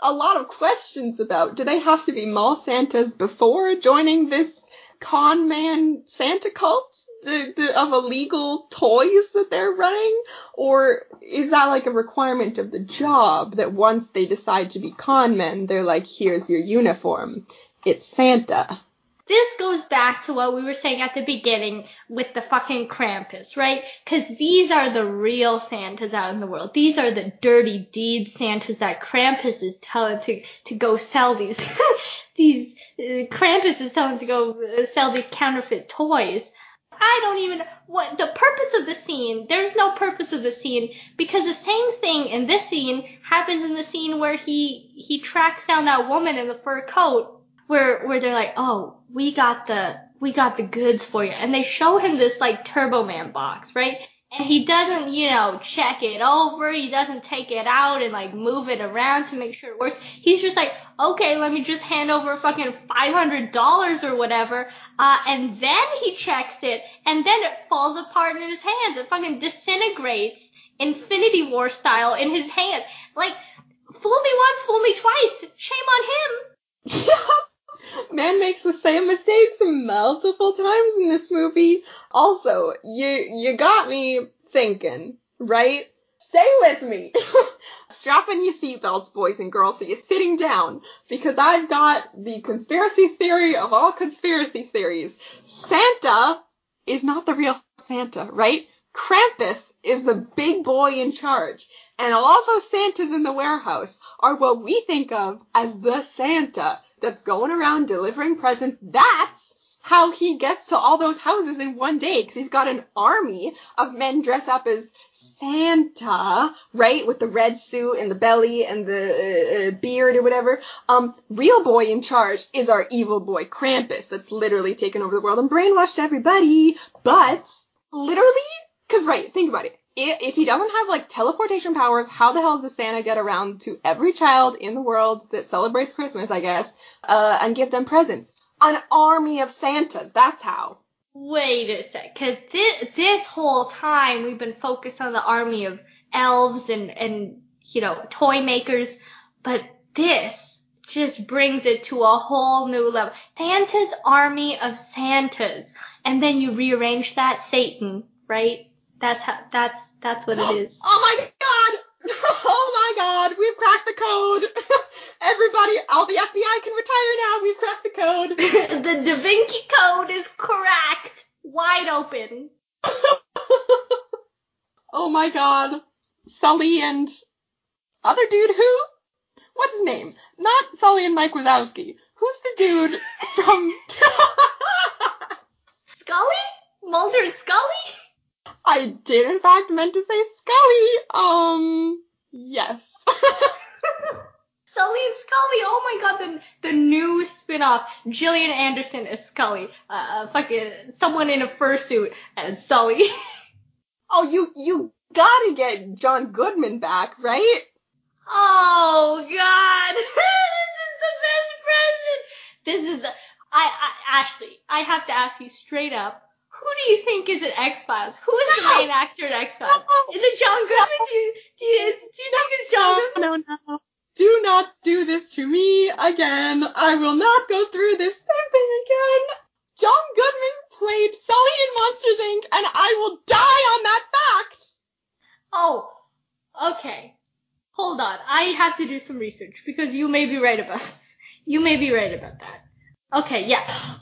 a lot of questions about. Do they have to be mall Santas before joining this con man Santa cult the, the, of illegal toys that they're running? Or is that like a requirement of the job that once they decide to be con men, they're like, here's your uniform. It's Santa. This goes back to what we were saying at the beginning with the fucking Krampus, right? Cause these are the real Santas out in the world. These are the dirty deed Santas that Krampus is telling to, to go sell these, these, uh, Krampus is telling to go uh, sell these counterfeit toys. I don't even, what, the purpose of the scene, there's no purpose of the scene because the same thing in this scene happens in the scene where he, he tracks down that woman in the fur coat where where they're like, oh, we got the we got the goods for you, and they show him this like Turbo Man box, right? And he doesn't, you know, check it over. He doesn't take it out and like move it around to make sure it works. He's just like, okay, let me just hand over fucking five hundred dollars or whatever. Uh, and then he checks it, and then it falls apart in his hands. It fucking disintegrates, Infinity War style, in his hand. Like, fool me once, fool me twice. Shame on him. Man makes the same mistakes multiple times in this movie. Also, you you got me thinking, right? Stay with me. Strap in your seatbelts, boys and girls, so you're sitting down, because I've got the conspiracy theory of all conspiracy theories. Santa is not the real Santa, right? Krampus is the big boy in charge. And all those Santas in the warehouse are what we think of as the Santa that's going around delivering presents. That's how he gets to all those houses in one day because he's got an army of men dressed up as Santa, right, with the red suit and the belly and the uh, uh, beard or whatever. Um, real boy in charge is our evil boy Krampus that's literally taken over the world and brainwashed everybody. But literally, because right, think about it. If he doesn't have like teleportation powers, how the hell does Santa get around to every child in the world that celebrates Christmas, I guess, uh, and give them presents? An army of Santas, that's how. Wait a sec, because this, this whole time we've been focused on the army of elves and, and, you know, toy makers, but this just brings it to a whole new level. Santa's army of Santas. And then you rearrange that Satan, right? That's how, that's, that's what it is. Oh my god! Oh my god, we've cracked the code! Everybody, all the FBI can retire now, we've cracked the code! the Da Vinci Code is cracked! Wide open. oh my god. Sully and other dude who? What's his name? Not Sully and Mike Wazowski. Who's the dude from Scully? Mulder and Scully? I did in fact meant to say Scully. Um yes. Sully and Scully. Oh my god, the the new spin-off. Gillian Anderson as Scully. Uh, fucking someone in a fursuit as Sully. oh, you you gotta get John Goodman back, right? Oh god, this is the best present. This is the. I, I Ashley, I have to ask you straight up. Who do you think is in X Files? Who is the main actor in X Files? Is it John Goodman? Do you do you, do you think it's John Goodman? No, no. Do not do this to me again. I will not go through this same thing again. John Goodman played Sully in Monsters Inc. and I will die on that fact. Oh, okay. Hold on. I have to do some research because you may be right about this. You may be right about that. Okay, yeah.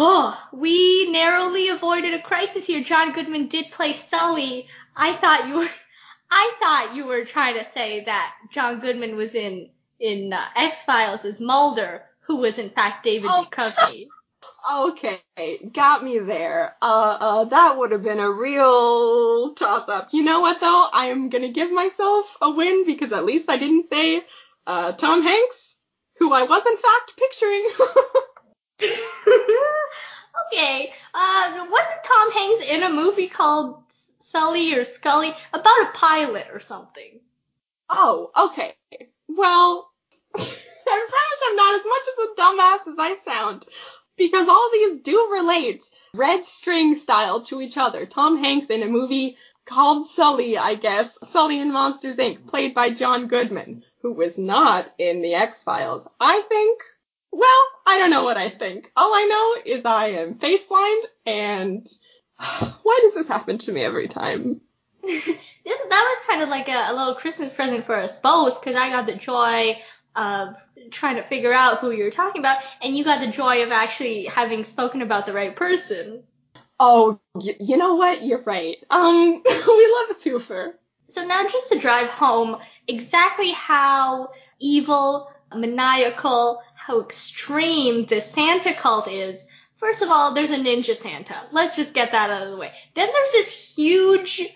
Oh, we narrowly avoided a crisis here. John Goodman did play Sully. I thought you were, I thought you were trying to say that John Goodman was in, in uh, X-Files as Mulder, who was in fact David Oh. Duchovny. Okay, got me there. Uh, uh, that would have been a real toss up. You know what though? I am gonna give myself a win because at least I didn't say, uh, Tom Hanks, who I was in fact picturing. okay, uh, wasn't Tom Hanks in a movie called Sully or Scully about a pilot or something? oh, okay. Well, I promise I'm not as much as a dumbass as I sound. Because all these do relate red string style to each other. Tom Hanks in a movie called Sully, I guess. Sully in Monsters Inc., played by John Goodman, who was not in the X-Files. I think Well, I don't know what I think. All I know is I am face blind and why does this happen to me every time? that was kind of like a, a little Christmas present for us both because I got the joy of trying to figure out who you're talking about, and you got the joy of actually having spoken about the right person. Oh, y- you know what? You're right. Um, we love a twofer. So now just to drive home exactly how evil, maniacal, how extreme the Santa cult is. First of all, there's a ninja Santa. Let's just get that out of the way. Then there's this huge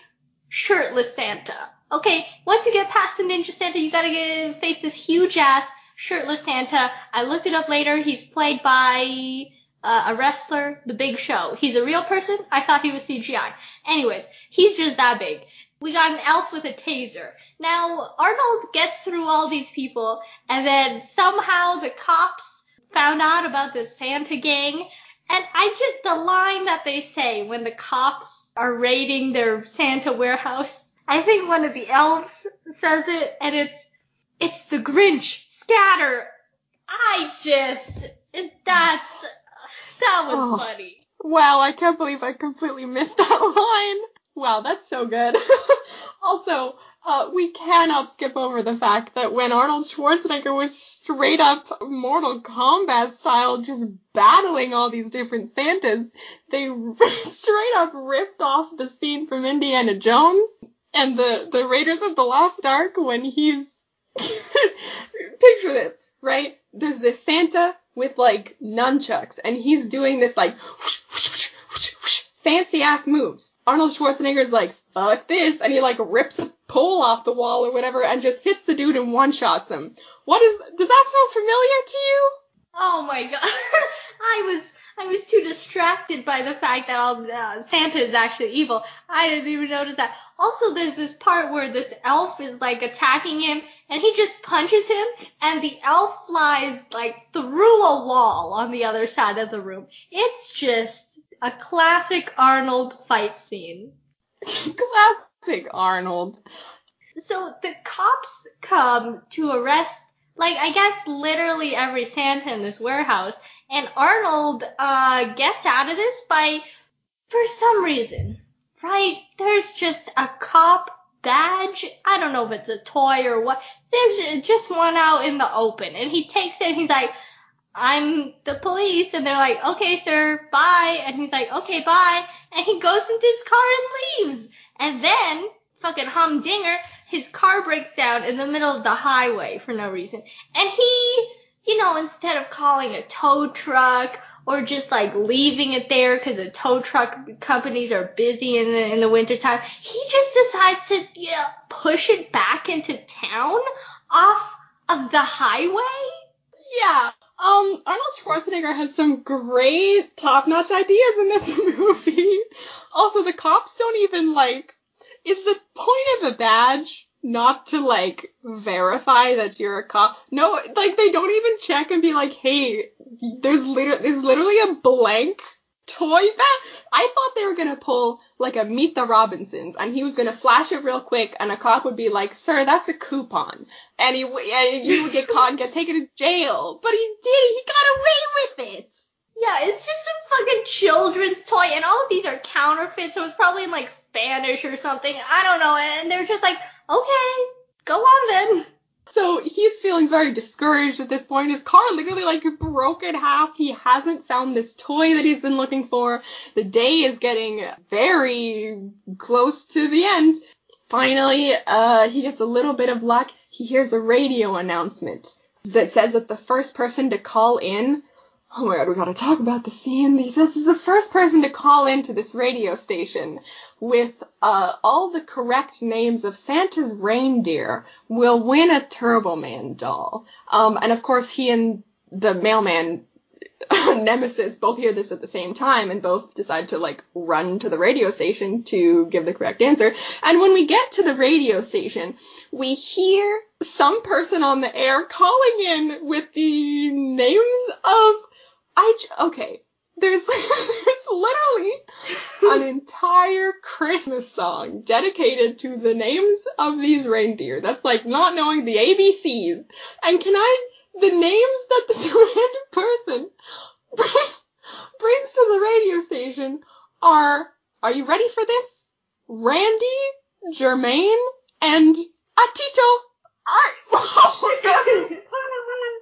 shirtless Santa. Okay, once you get past the ninja Santa, you gotta get, face this huge ass shirtless Santa. I looked it up later. He's played by uh, a wrestler, The Big Show. He's a real person. I thought he was CGI. Anyways, he's just that big. We got an elf with a taser. Now, Arnold gets through all these people, and then somehow the cops found out about the Santa gang. And I just, the line that they say when the cops are raiding their Santa warehouse, I think one of the elves says it, and it's, it's the Grinch, scatter. I just, that's, that was Oh. funny. Wow, I can't believe I completely missed that line. Wow, that's so good. also, uh, we cannot skip over the fact that when Arnold Schwarzenegger was straight up Mortal Kombat style just battling all these different Santas, they straight up ripped off the scene from Indiana Jones and the, the Raiders of the Lost Ark when he's, picture this, right? There's this Santa with like nunchucks and he's doing this like fancy ass moves. Arnold Schwarzenegger's like, fuck this, and he like rips a pole off the wall or whatever and just hits the dude and one shots him. What is, does that sound familiar to you? Oh my god. I was I was too distracted by the fact that all, uh, Santa is actually evil. I didn't even notice that. Also, there's this part where this elf is like attacking him, and he just punches him, and the elf flies like through a wall on the other side of the room. It's just a classic Arnold fight scene. Classic Arnold. So the cops come to arrest, like, I guess literally every Santa in this warehouse, and Arnold, uh, gets out of this by, for some reason, right? There's just a cop badge. I don't know if it's a toy or what. There's just one out in the open, and he takes it and he's like, I'm the police, and they're like, okay, sir, bye. And he's like, okay, bye. And he goes into his car and leaves. And then, fucking humdinger, his car breaks down in the middle of the highway for no reason. And he, you know, instead of calling a tow truck or just like leaving it there because the tow truck companies are busy in the in the wintertime, he just decides to yeah, push it back into town off of the highway. Yeah. Um, Arnold Schwarzenegger has some great top-notch ideas in this movie. Also, the cops don't even like, is the point of the badge not to like verify that you're a cop? No, like they don't even check and be like, hey, there's literally, there's literally a blank toy badge. I thought they were gonna pull like a Meet the Robinsons and he was gonna flash it real quick and a cop would be like, sir, that's a coupon. And he, and would get caught and get taken to jail. But he did, he got away with it. Yeah, it's just some fucking children's toy, and all of these are counterfeit, so it's probably in like Spanish or something. I don't know, and they're just like, okay, go on then. So he's feeling very discouraged at this point. His car literally like broke in half. He hasn't found this toy that he's been looking for. The day is getting very close to the end. Finally, uh, he gets a little bit of luck. He hears a radio announcement that says that the first person to call in Oh my god, we gotta talk about the scene. He says he's the first person to call into this radio station with uh, all the correct names of Santa's reindeer will win a Turbo Man doll. Um, and of course, he and the mailman Nemesis both hear this at the same time and both decide to like run to the radio station to give the correct answer. And when we get to the radio station, we hear some person on the air calling in with the names of I okay. There's, there's literally an entire Christmas song dedicated to the names of these reindeer. That's like not knowing the ABCs. And can I, the names that this random person brings to the radio station are, are you ready for this? Randy, Jermaine, and Atito. Oh my god!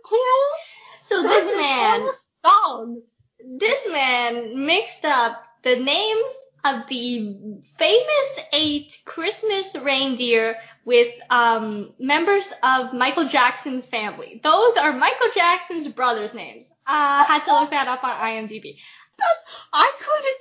Tim, so this man song this man mixed up the names of the famous eight Christmas reindeer with um, members of Michael Jackson's family. Those are Michael Jackson's brothers' names. Uh, had to look that up on IMDb. I couldn't.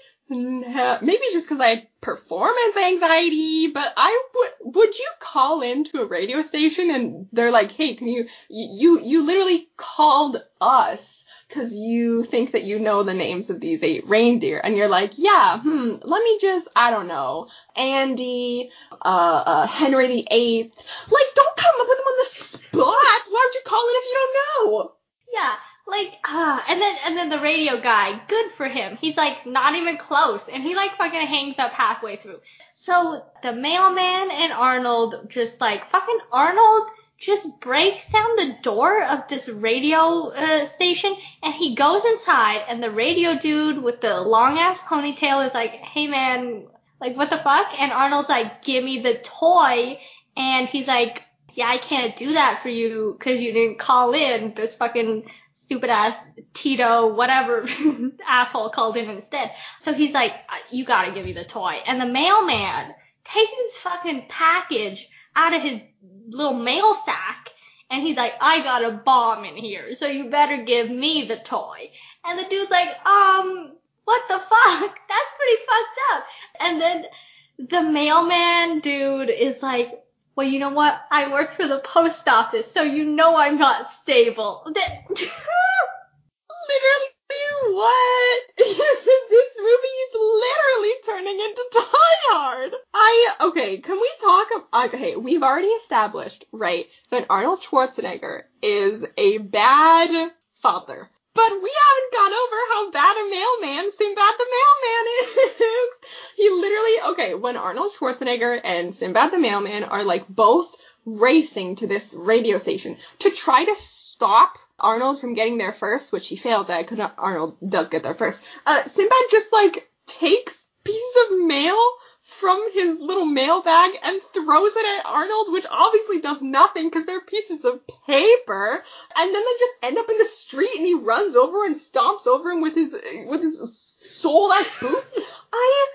Maybe just because I had performance anxiety, but I would. Would you call into a radio station and they're like, "Hey, can you? You you literally called us because you think that you know the names of these eight reindeer, and you're like, yeah, hmm, let me just, I don't know, Andy, uh, uh Henry the Eighth. Like, don't come up with them on the spot. Why would you call it if you don't know? Yeah, like, uh, and then and then the radio guy, good for him. He's like not even close, and he like fucking hangs up halfway through. So the mailman and Arnold just like fucking Arnold just breaks down the door of this radio uh, station, and he goes inside, and the radio dude with the long ass ponytail is like, "Hey man, like what the fuck?" And Arnold's like, "Give me the toy," and he's like. Yeah, I can't do that for you because you didn't call in. This fucking stupid ass Tito, whatever asshole called in instead. So he's like, "Uh, you gotta give me the toy. And the mailman takes his fucking package out of his little mail sack and he's like, I got a bomb in here, so you better give me the toy. And the dude's like, um, what the fuck? That's pretty fucked up. And then the mailman dude is like, well, you know what? I work for the post office, so you know I'm not stable. Literally, what? this, this movie is literally turning into Die Hard. I, okay, can we talk, okay, we've already established, right, that Arnold Schwarzenegger is a bad father. But we haven't gone over how bad a mailman Sinbad the mailman is. He literally, okay, when Arnold Schwarzenegger and Sinbad the mailman are like both racing to this radio station to try to stop Arnold from getting there first, which he fails at because Arnold does get there first. Uh, Sinbad just like takes pieces of mail from his little mail bag and throws it at Arnold, which obviously does nothing because they're pieces of paper. And then they just end up in the street and he runs over and stomps over him with his with his soul ass boots. I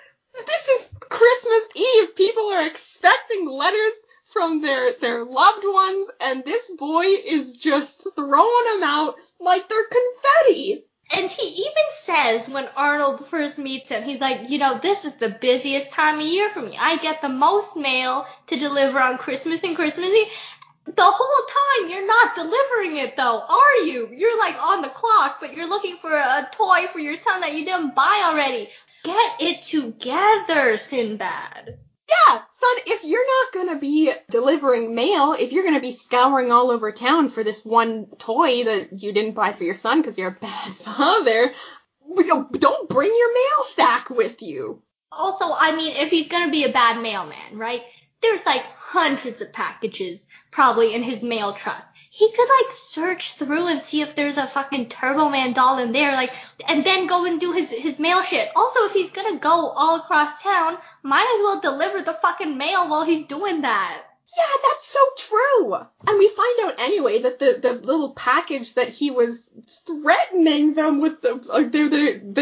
this is Christmas Eve. People are expecting letters from their their loved ones, and this boy is just throwing them out like they're confetti. And he even says when Arnold first meets him, he's like, you know, this is the busiest time of year for me. I get the most mail to deliver on Christmas and Christmas Eve. The whole time you're not delivering it though, are you? You're like on the clock, but you're looking for a toy for your son that you didn't buy already. Get it together, Sinbad. Yeah, son, if you're not gonna be delivering mail, if you're gonna be scouring all over town for this one toy that you didn't buy for your son because you're a bad father, don't bring your mail sack with you. Also, I mean, if he's gonna be a bad mailman, right? There's like hundreds of packages probably in his mail truck. He could like search through and see if there's a fucking Turbo Man doll in there, like, and then go and do his, his mail shit. Also, if he's gonna go all across town, might as well deliver the fucking mail while he's doing that. Yeah, that's so true. And we find out anyway that the, the little package that he was threatening them with the like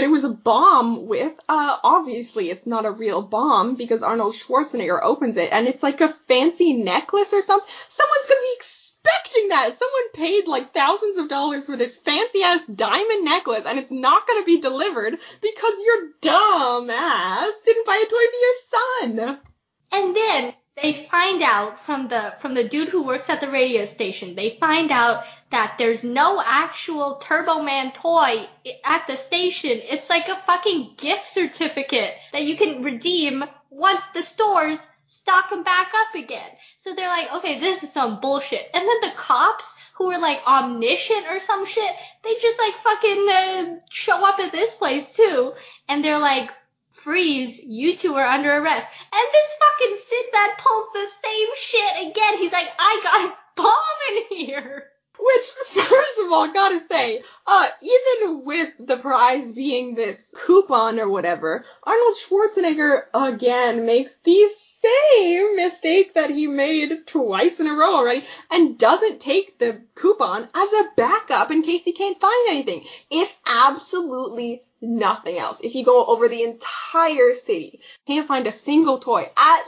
was a bomb with. Uh, obviously it's not a real bomb because Arnold Schwarzenegger opens it and it's like a fancy necklace or something. Someone's gonna be expecting that. Someone paid like thousands of dollars for this fancy ass diamond necklace and it's not gonna be delivered because your dumb ass didn't buy a toy for your son. And then they find out from the from the dude who works at the radio station. They find out that there's no actual Turbo Man toy at the station. It's like a fucking gift certificate that you can redeem once the stores stock them back up again. So they're like, okay, this is some bullshit. And then the cops who are like omniscient or some shit, they just like fucking uh, show up at this place too, and they're like, freeze, you two are under arrest. And this fucking Sinbad pulls the same shit again. He's like, I got a bomb in here. Which, first of all, gotta say, uh, even with the prize being this coupon or whatever, Arnold Schwarzenegger again makes the same mistake that he made twice in a row already and doesn't take the coupon as a backup in case he can't find anything. If absolutely nothing else. If you go over the entire city, can't find a single toy, at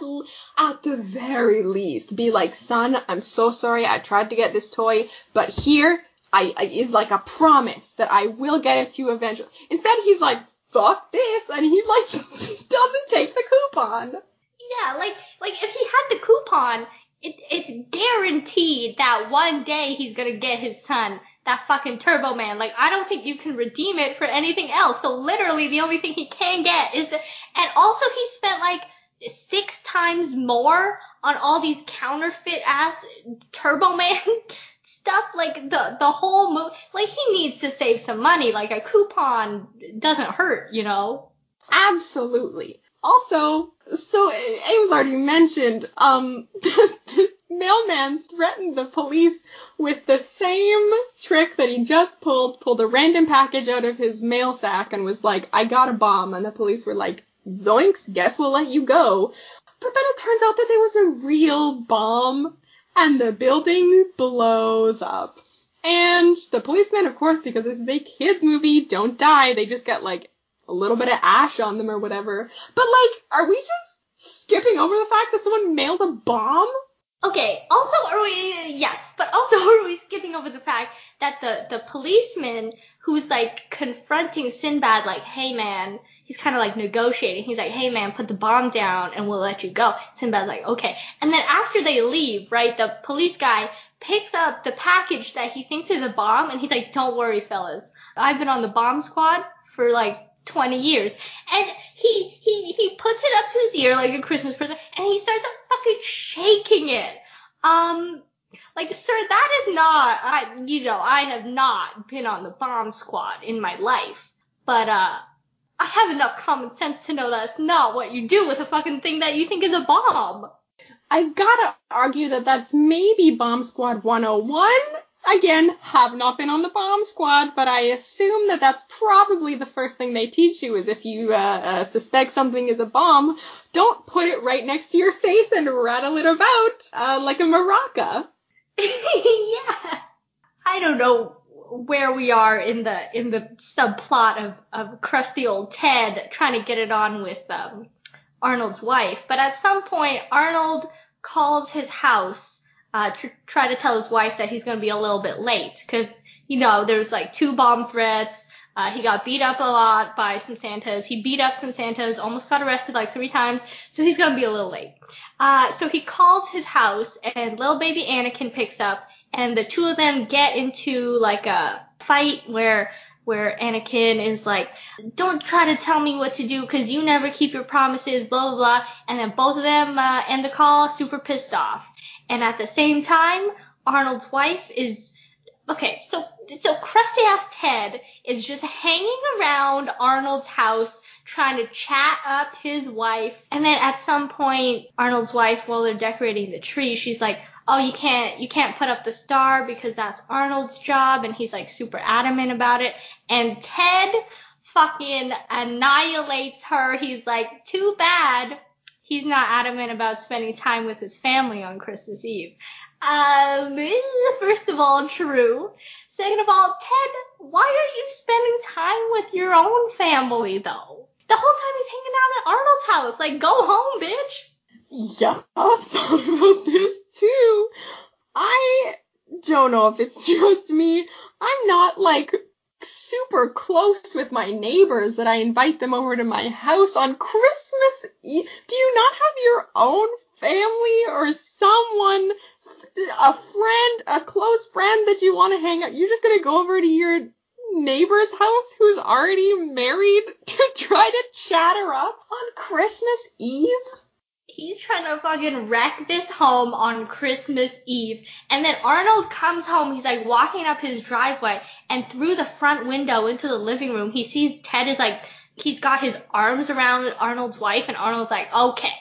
at the very least, be like, son, I'm so sorry. I tried to get this toy, but here I, I is like a promise that I will get it to you eventually. Instead, he's like, fuck this, and he like doesn't take the coupon. Yeah, like like if he had the coupon, it, it's guaranteed that one day he's gonna get his son that fucking Turbo Man. Like, I don't think you can redeem it for anything else. So literally the only thing he can get is, and also he spent like six times more on all these counterfeit ass Turbo Man stuff. Like the, the whole movie, like he needs to save some money. Like a coupon doesn't hurt, you know? Absolutely. Also, so it was already mentioned, um, mailman threatened the police with the same trick that he just pulled, pulled a random package out of his mail sack and was like, I got a bomb. And the police were like, zoinks, guess we'll let you go. But then it turns out that there was a real bomb and the building blows up. And the policemen, of course, because this is a kids movie, don't die. They just get like a little bit of ash on them or whatever. But like, are we just skipping over the fact that someone mailed a bomb? Okay, also are we, yes, but also are we skipping over the fact that the, the policeman who's like confronting Sinbad like, hey man, he's kind of like negotiating. He's like, hey man, put the bomb down and we'll let you go. Sinbad's like, okay. And then after they leave, right, the police guy picks up the package that he thinks is a bomb and he's like, don't worry fellas. I've been on the bomb squad for like 20 years. And he, he, he puts it up to his ear like a Christmas present and he starts fucking shaking it. Um, like, sir, that is not, I, you know, I have not been on the bomb squad in my life. But, uh, I have enough common sense to know that's not what you do with a fucking thing that you think is a bomb. I gotta argue that that's maybe Bomb Squad 101 again, have not been on the bomb squad, but I assume that that's probably the first thing they teach you is if you uh, uh, suspect something is a bomb, don't put it right next to your face and rattle it about uh, like a maraca. yeah. I don't know where we are in the in the subplot of of crusty old Ted trying to get it on with um, Arnold's wife, but at some point Arnold calls his house uh, tr- try to tell his wife that he's going to be a little bit late because you know there's like two bomb threats. Uh, he got beat up a lot by some Santas. He beat up some Santas, almost got arrested like three times, so he's gonna be a little late. Uh, so he calls his house, and little baby Anakin picks up, and the two of them get into like a fight where where Anakin is like, "Don't try to tell me what to do, cause you never keep your promises." Blah blah blah, and then both of them uh, end the call super pissed off. And at the same time, Arnold's wife is okay. So so crusty ass Ted is just hanging around Arnold's house trying to chat up his wife. And then at some point, Arnold's wife, while they're decorating the tree, she's like, "Oh, you can't you can't put up the star because that's Arnold's job." And he's like super adamant about it. And Ted fucking annihilates her. He's like, "Too bad." He's not adamant about spending time with his family on Christmas Eve. Um, first of all, true. Second of all, Ted, why are you spending time with your own family though? The whole time he's hanging out at Arnold's house. Like, go home, bitch. Yeah, I've thought about this too. I don't know if it's just me. I'm not like super close with my neighbors that I invite them over to my house on Christmas Eve. Do you not have your own family or someone, a friend, a close friend that you want to hang out? You're just gonna go over to your neighbor's house who's already married to try to chat her up on Christmas Eve? He's trying to fucking wreck this home on Christmas Eve. And then Arnold comes home, he's like walking up his driveway, and through the front window into the living room, he sees Ted is like, he's got his arms around Arnold's wife, and Arnold's like, okay,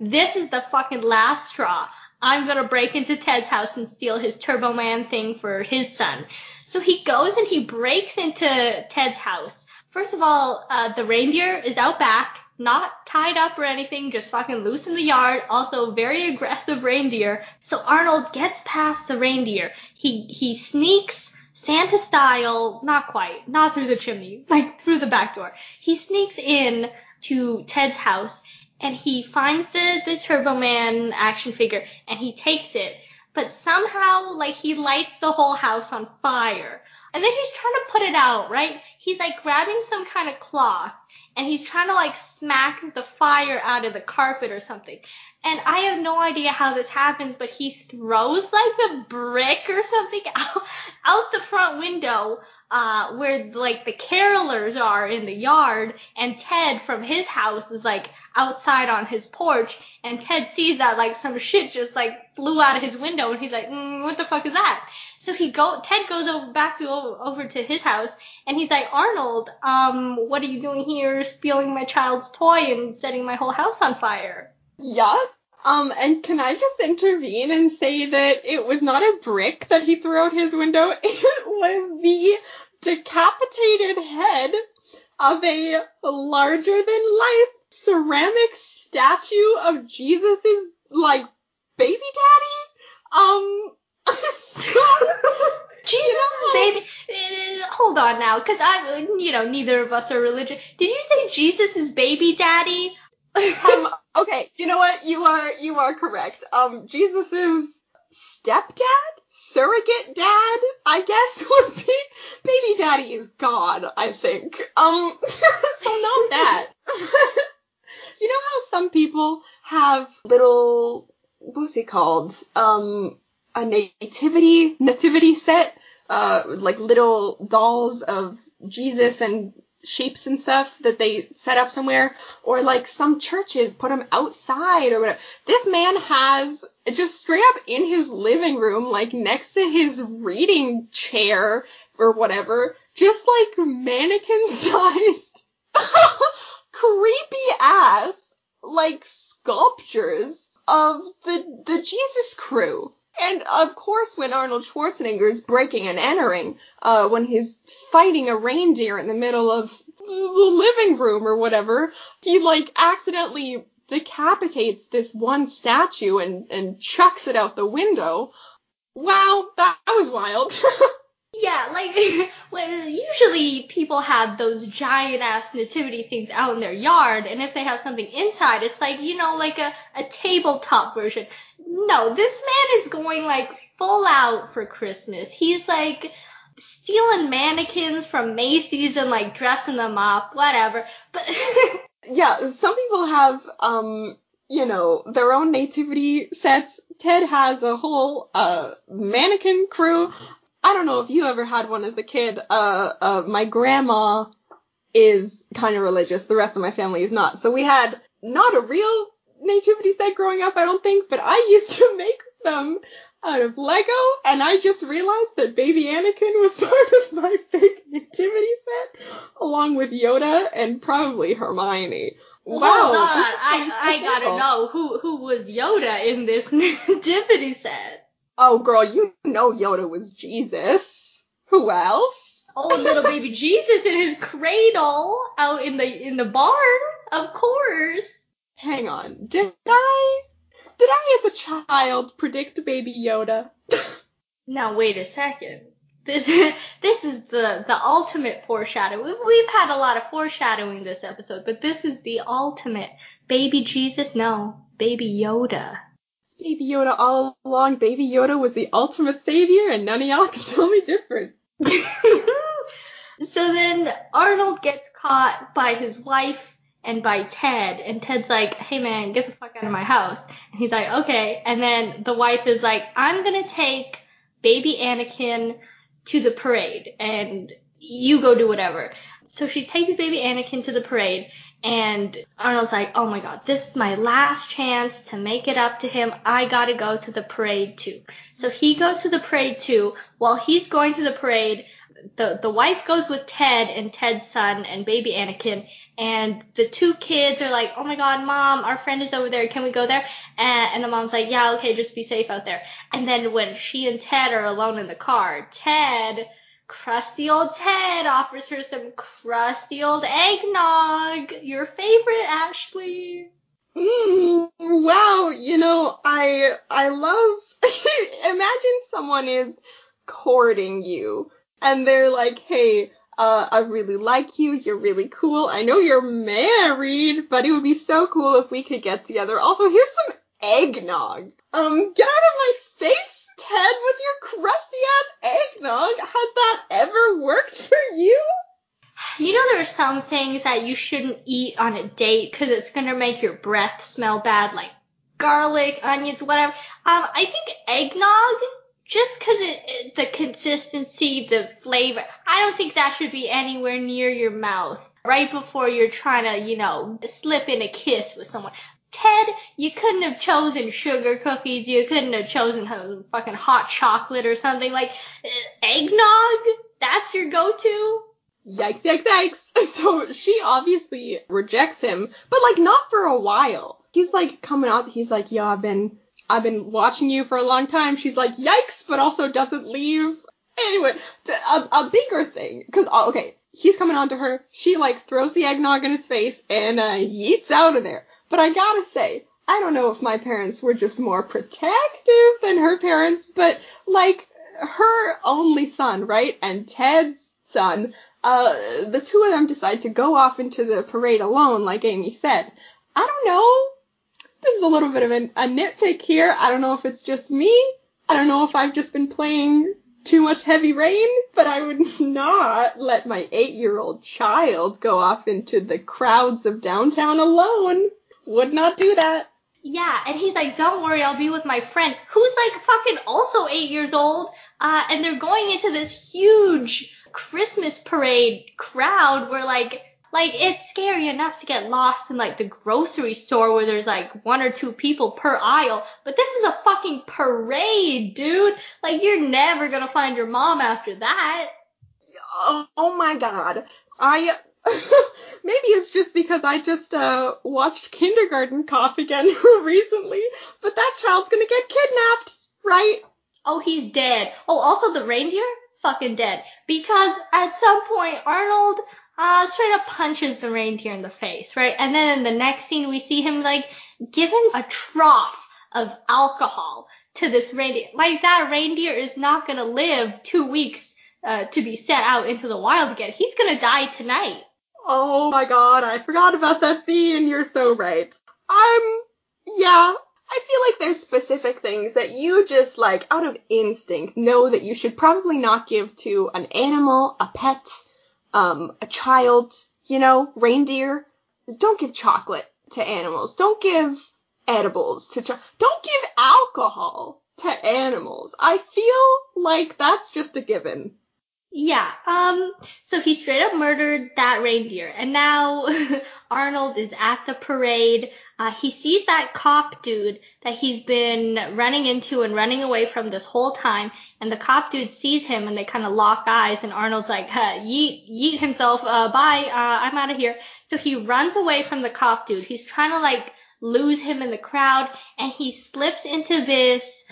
this is the fucking last straw. I'm gonna break into Ted's house and steal his Turbo Man thing for his son. So he goes and he breaks into Ted's house. First of all, uh, the reindeer is out back, not tied up or anything, just fucking loose in the yard. Also, very aggressive reindeer. So Arnold gets past the reindeer. He he sneaks Santa style, not quite, not through the chimney, like through the back door. He sneaks in to Ted's house and he finds the, the Turbo Man action figure and he takes it. But somehow, like, he lights the whole house on fire. And then he's trying to put it out, right? He's like grabbing some kind of cloth and he's trying to like smack the fire out of the carpet or something. And I have no idea how this happens, but he throws like a brick or something out, out the front window, uh, where like the carolers are in the yard and Ted from his house is like outside on his porch and Ted sees that like some shit just like flew out of his window and he's like, mm, what the fuck is that? So he go, Ted goes over back to over to his house and he's like, Arnold, um, what are you doing here stealing my child's toy and setting my whole house on fire? Yup. Um, and can I just intervene and say that it was not a brick that he threw out his window, it was the decapitated head of a larger than life ceramic statue of Jesus' like baby daddy. Um, Jesus, know, baby. Uh, hold on now, because I'm, you know, neither of us are religious. Did you say Jesus is baby daddy? um, okay, you know what? You are you are correct. Um, Jesus is stepdad, surrogate dad, I guess would be baby daddy is God. I think. Um, so not that. you know how some people have little what's it called? Um, a nativity nativity set, uh, like little dolls of Jesus and shapes and stuff that they set up somewhere, or like some churches put them outside or whatever. This man has just straight up in his living room, like next to his reading chair or whatever, just like mannequin sized, creepy ass, like sculptures of the the Jesus crew. And of course, when Arnold Schwarzenegger is breaking and entering, uh, when he's fighting a reindeer in the middle of the living room or whatever, he like accidentally decapitates this one statue and, and chucks it out the window. Wow, that, was wild. Yeah, like well, usually people have those giant ass nativity things out in their yard, and if they have something inside, it's like you know, like a a tabletop version. No, this man is going like full out for Christmas. He's like stealing mannequins from Macy's and like dressing them up, whatever. But yeah, some people have um you know their own nativity sets. Ted has a whole uh mannequin crew. I don't know if you ever had one as a kid. Uh, uh, my grandma is kind of religious. The rest of my family is not. So we had not a real nativity set growing up, I don't think, but I used to make them out of Lego, and I just realized that Baby Anakin was part of my fake nativity set, along with Yoda and probably Hermione. wow, on, I I gotta know who who was Yoda in this nativity set. Oh, girl, you know Yoda was Jesus. Who else? Oh, little baby Jesus in his cradle out in the in the barn, of course. Hang on. Did I did I as a child predict baby Yoda? Now wait a second. This this is the the ultimate foreshadowing. We've, we've had a lot of foreshadowing this episode, but this is the ultimate. Baby Jesus, no, baby Yoda. It's baby Yoda all along. Baby Yoda was the ultimate savior and none of y'all can tell me different. so then Arnold gets caught by his wife and by Ted, and Ted's like, "Hey man, get the fuck out of my house." And he's like, "Okay." And then the wife is like, "I'm gonna take baby Anakin to the parade, and you go do whatever." So she takes baby Anakin to the parade, and Arnold's like, "Oh my god, this is my last chance to make it up to him. I gotta go to the parade too." So he goes to the parade too. While he's going to the parade, the the wife goes with Ted and Ted's son and baby Anakin, and the two kids are like, "Oh my God, mom, our friend is over there. Can we go there?" And, and the mom's like, "Yeah, okay, just be safe out there." And then when she and Ted are alone in the car, Ted, crusty old Ted, offers her some crusty old eggnog, your favorite, Ashley. Mm, wow, you know, I I love imagine someone is courting you and they're like, "Hey, uh, I really like you. You're really cool. I know you're married, but it would be so cool if we could get together. Also, here's some eggnog. Um, get out of my face, Ted, with your crusty ass eggnog. Has that ever worked for you? You know there are some things that you shouldn't eat on a date because it's gonna make your breath smell bad, like garlic, onions, whatever. Um, I think eggnog, just because the consistency, the flavor, I don't think that should be anywhere near your mouth right before you're trying to, you know, slip in a kiss with someone. Ted, you couldn't have chosen sugar cookies. You couldn't have chosen fucking hot chocolate or something like eh, eggnog. That's your go-to yikes, yikes, yikes. So she obviously rejects him, but like not for a while. He's like coming out, he's like, "Yo, I've been, I've been watching you for a long time. She's like, yikes, but also doesn't leave. Anyway, a, bigger thing, cause, uh, okay, he's coming on to her, she like throws the eggnog in his face and, uh, yeets out of there. But I gotta say, I don't know if my parents were just more protective than her parents, but like, her only son, right? And Ted's son uh, the two of them decide to go off into the parade alone, like Amy said. I don't know. This is a little bit of an, a nitpick here. I don't know if it's just me. I don't know if I've just been playing too much heavy rain, but I would not let my eight-year-old child go off into the crowds of downtown alone. Would not do that. Yeah, and he's like, don't worry, I'll be with my friend, who's like fucking also eight years old, uh, and they're going into this huge Christmas parade crowd where like like it's scary enough to get lost in like the grocery store where there's like one or two people per aisle, but this is a fucking parade, dude. Like you're never gonna find your mom after that. Oh, oh my god. I maybe it's just because I just uh watched Kindergarten Cop again recently, but that child's gonna get kidnapped, right? Oh, he's dead. Oh, also the reindeer? fucking dead. Because at some point, Arnold uh, straight up punches the reindeer in the face, right? And then in the next scene, we see him like given a trough of alcohol to this reindeer. Like that reindeer is not gonna live two weeks uh, to be set out into the wild again. He's gonna die tonight. Oh my god, I forgot about that scene. You're so right. I'm, yeah, I feel like there's specific things that you just like out of instinct know that you should probably not give to an animal, a pet, um, a child, you know, reindeer. Don't give chocolate to animals. Don't give edibles to ch- don't give alcohol to animals. I feel like that's just a given. Yeah, um, so he straight up murdered that reindeer, and now Arnold is at the parade. Uh, he sees that cop dude that he's been running into and running away from this whole time, and the cop dude sees him and they kind of lock eyes, and Arnold's like, huh, yeet, yeet himself, uh, bye, uh, I'm out of here. So he runs away from the cop dude. He's trying to like lose him in the crowd, and he slips into this,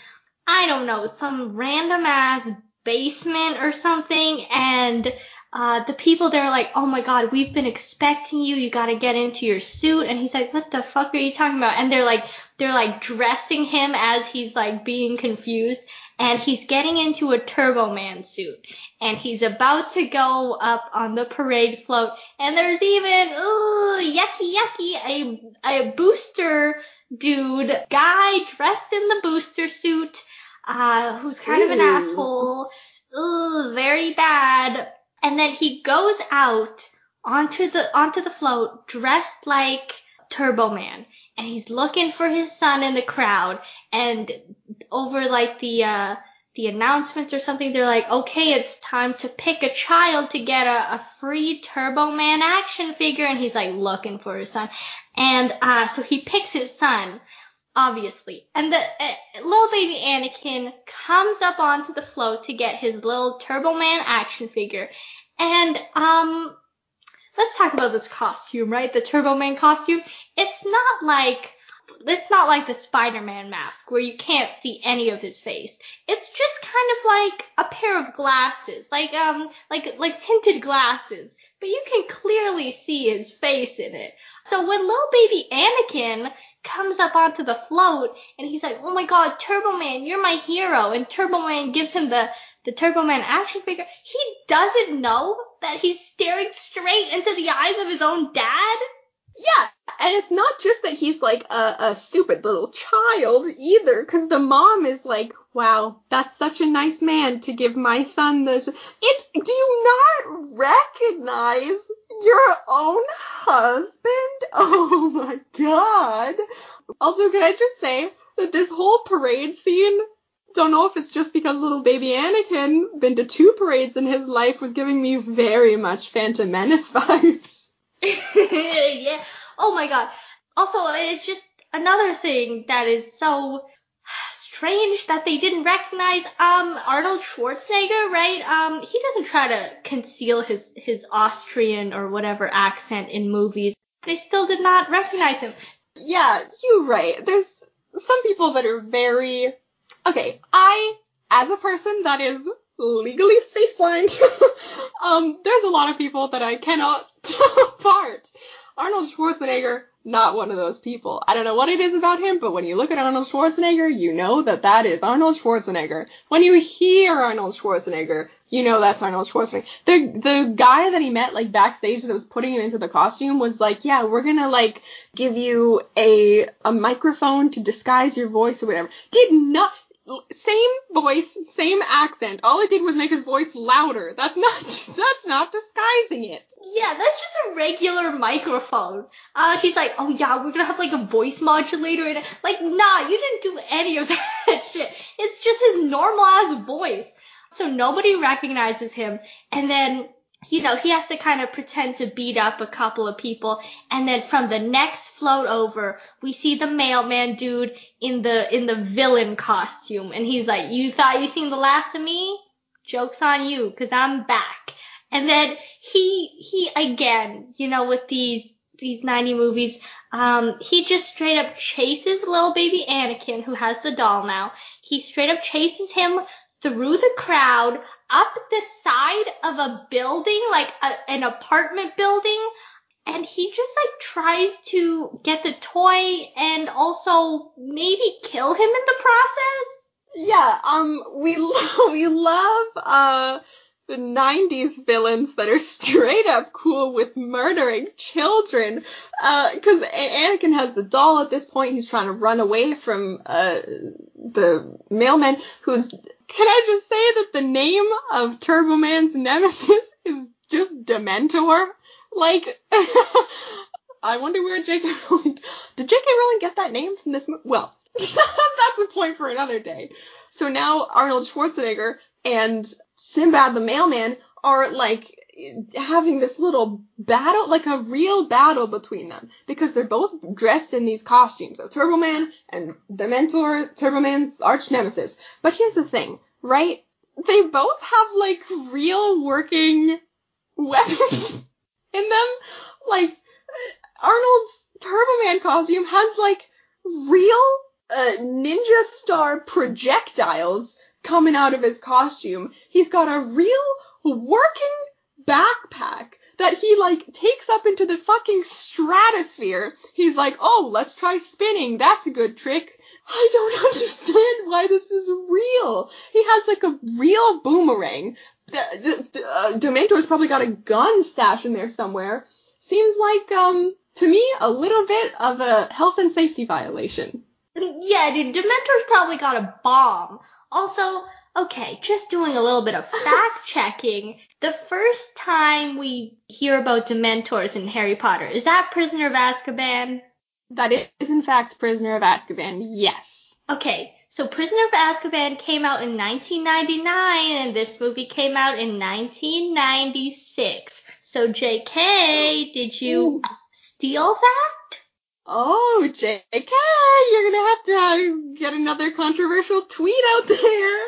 I don't know, some random ass basement or something and uh, the people there are like, oh my god, we've been expecting you. You got to get into your suit. And he's like, what the fuck are you talking about? And they're like, they're like dressing him as he's like being confused. And he's getting into a Turbo Man suit. And he's about to go up on the parade float. And there's even, ooh, yucky, yucky, a, a booster dude, guy dressed in the booster suit uh, who's kind Ooh. of an asshole. Ooh, very bad. And then he goes out onto the onto the float dressed like Turbo Man, and he's looking for his son in the crowd. And over like the uh, the announcements or something, they're like, okay, it's time to pick a child to get a, a free Turbo Man action figure. And he's like looking for his son. And uh, so he picks his son obviously. And the uh, little baby Anakin comes up onto the float to get his little Turbo Man action figure. And, um, let's talk about this costume, right? The Turbo Man costume. It's not like, it's not like the Spider-Man mask where you can't see any of his face. It's just kind of like a pair of glasses, like, um, like, like tinted glasses. But you can clearly see his face in it. So when little baby Anakin comes up onto the float and he's like, Oh my god, Turbo Man, you're my hero. And Turbo Man gives him the, the Turbo Man action figure. He doesn't know that he's staring straight into the eyes of his own dad. Yeah, and it's not just that he's like a, a stupid little child either, because the mom is like, "Wow, that's such a nice man to give my son this." It do you not recognize your own husband? Oh my god! Also, can I just say that this whole parade scene don't know if it's just because little baby Anakin been to two parades in his life was giving me very much Phantom Menace vibes. Yeah. Oh my god. Also, it's just another thing that is so strange that they didn't recognize um Arnold Schwarzenegger, right? Um he doesn't try to conceal his his Austrian or whatever accent in movies. They still did not recognize him. Yeah, you're right. There's some people that are very okay. I, as a person that is legally face blind, um, there's a lot of people that I cannot tell apart. Arnold Schwarzenegger, not one of those people. I don't know what it is about him, but when you look at Arnold Schwarzenegger, you know that that is Arnold Schwarzenegger. When you hear Arnold Schwarzenegger, you know that's Arnold Schwarzenegger. The the guy that he met like backstage that was putting him into the costume was like, yeah, we're gonna like give you a a microphone to disguise your voice or whatever. Did not same voice, same accent. All it did was make his voice louder. That's not that's not disguising it. Yeah, that's just a regular microphone. Uh, he's like, oh yeah, we're gonna have like a voice modulator and like, nah, you didn't do any of that shit. It's just his normal ass voice. So nobody recognizes him, and then you know, he has to kind of pretend to beat up a couple of people. And then from the next float over, we see the mailman dude in the, in the villain costume. And he's like, you thought you seen the last of me? Joke's on you, cause I'm back. And then he, he again, you know, with these, these 90 movies, um, he just straight up chases little baby Anakin, who has the doll now. He straight up chases him through the crowd up the side of a building, like a, an apartment building, and he just like tries to get the toy and also maybe kill him in the process. Yeah, um, we lo- we love uh the 90s villains that are straight up cool with murdering children. Uh, cause Anakin has the doll at this point. He's trying to run away from, uh, the mailman who's can I just say that the name of Turbo Man's nemesis is just Dementor? Like, I wonder where J.K. Rowling did J.K. Rowling get that name from this movie? Well, that's a point for another day. So now Arnold Schwarzenegger and Sinbad the Mailman are like having this little battle, like a real battle between them, because they're both dressed in these costumes of Turbo Man and the Dementor, Turbo Man's arch nemesis. But here's the thing, right? They both have like real working weapons in them. Like Arnold's Turbo Man costume has like real uh, ninja star projectiles coming out of his costume. He's got a real working backpack that he like takes up into the fucking stratosphere. He's like, oh, let's try spinning. That's a good trick. I don't understand why this is real. He has like a real boomerang. Uh, Dementor's probably got a gun stashed in there somewhere. Seems like, um, to me, a little bit of a health and safety violation. Yeah, dude, Dementor's probably got a bomb. Also, okay, just doing a little bit of fact checking. The first time we hear about Dementors in Harry Potter, is that Prisoner of Azkaban? That is, in fact, Prisoner of Azkaban, yes. Okay, so Prisoner of Azkaban came out in 1999, and this movie came out in 1996. So, JK, did you Ooh. steal that? Oh, JK, you're gonna have to uh, get another controversial tweet out there.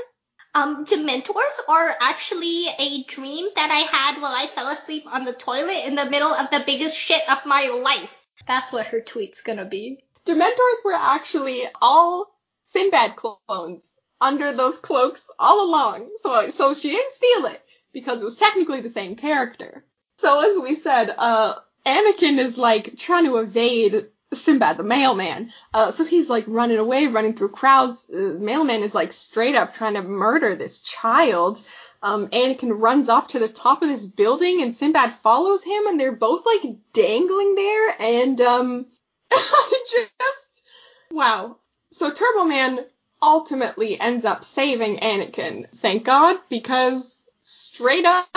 Um, Dementors are actually a dream that I had while I fell asleep on the toilet in the middle of the biggest shit of my life. That's what her tweet's gonna be. Dementors were actually all Sinbad clones under those cloaks all along. So, so she didn't steal it because it was technically the same character. So as we said, uh, Anakin is like trying to evade Sinbad the mailman. Uh, so he's like running away, running through crowds. The mailman is like straight up trying to murder this child. Um, Anakin runs up to the top of this building and Sinbad follows him and they're both like dangling there and, um, just, wow. So Turbo Man ultimately ends up saving Anakin, thank God, because straight up,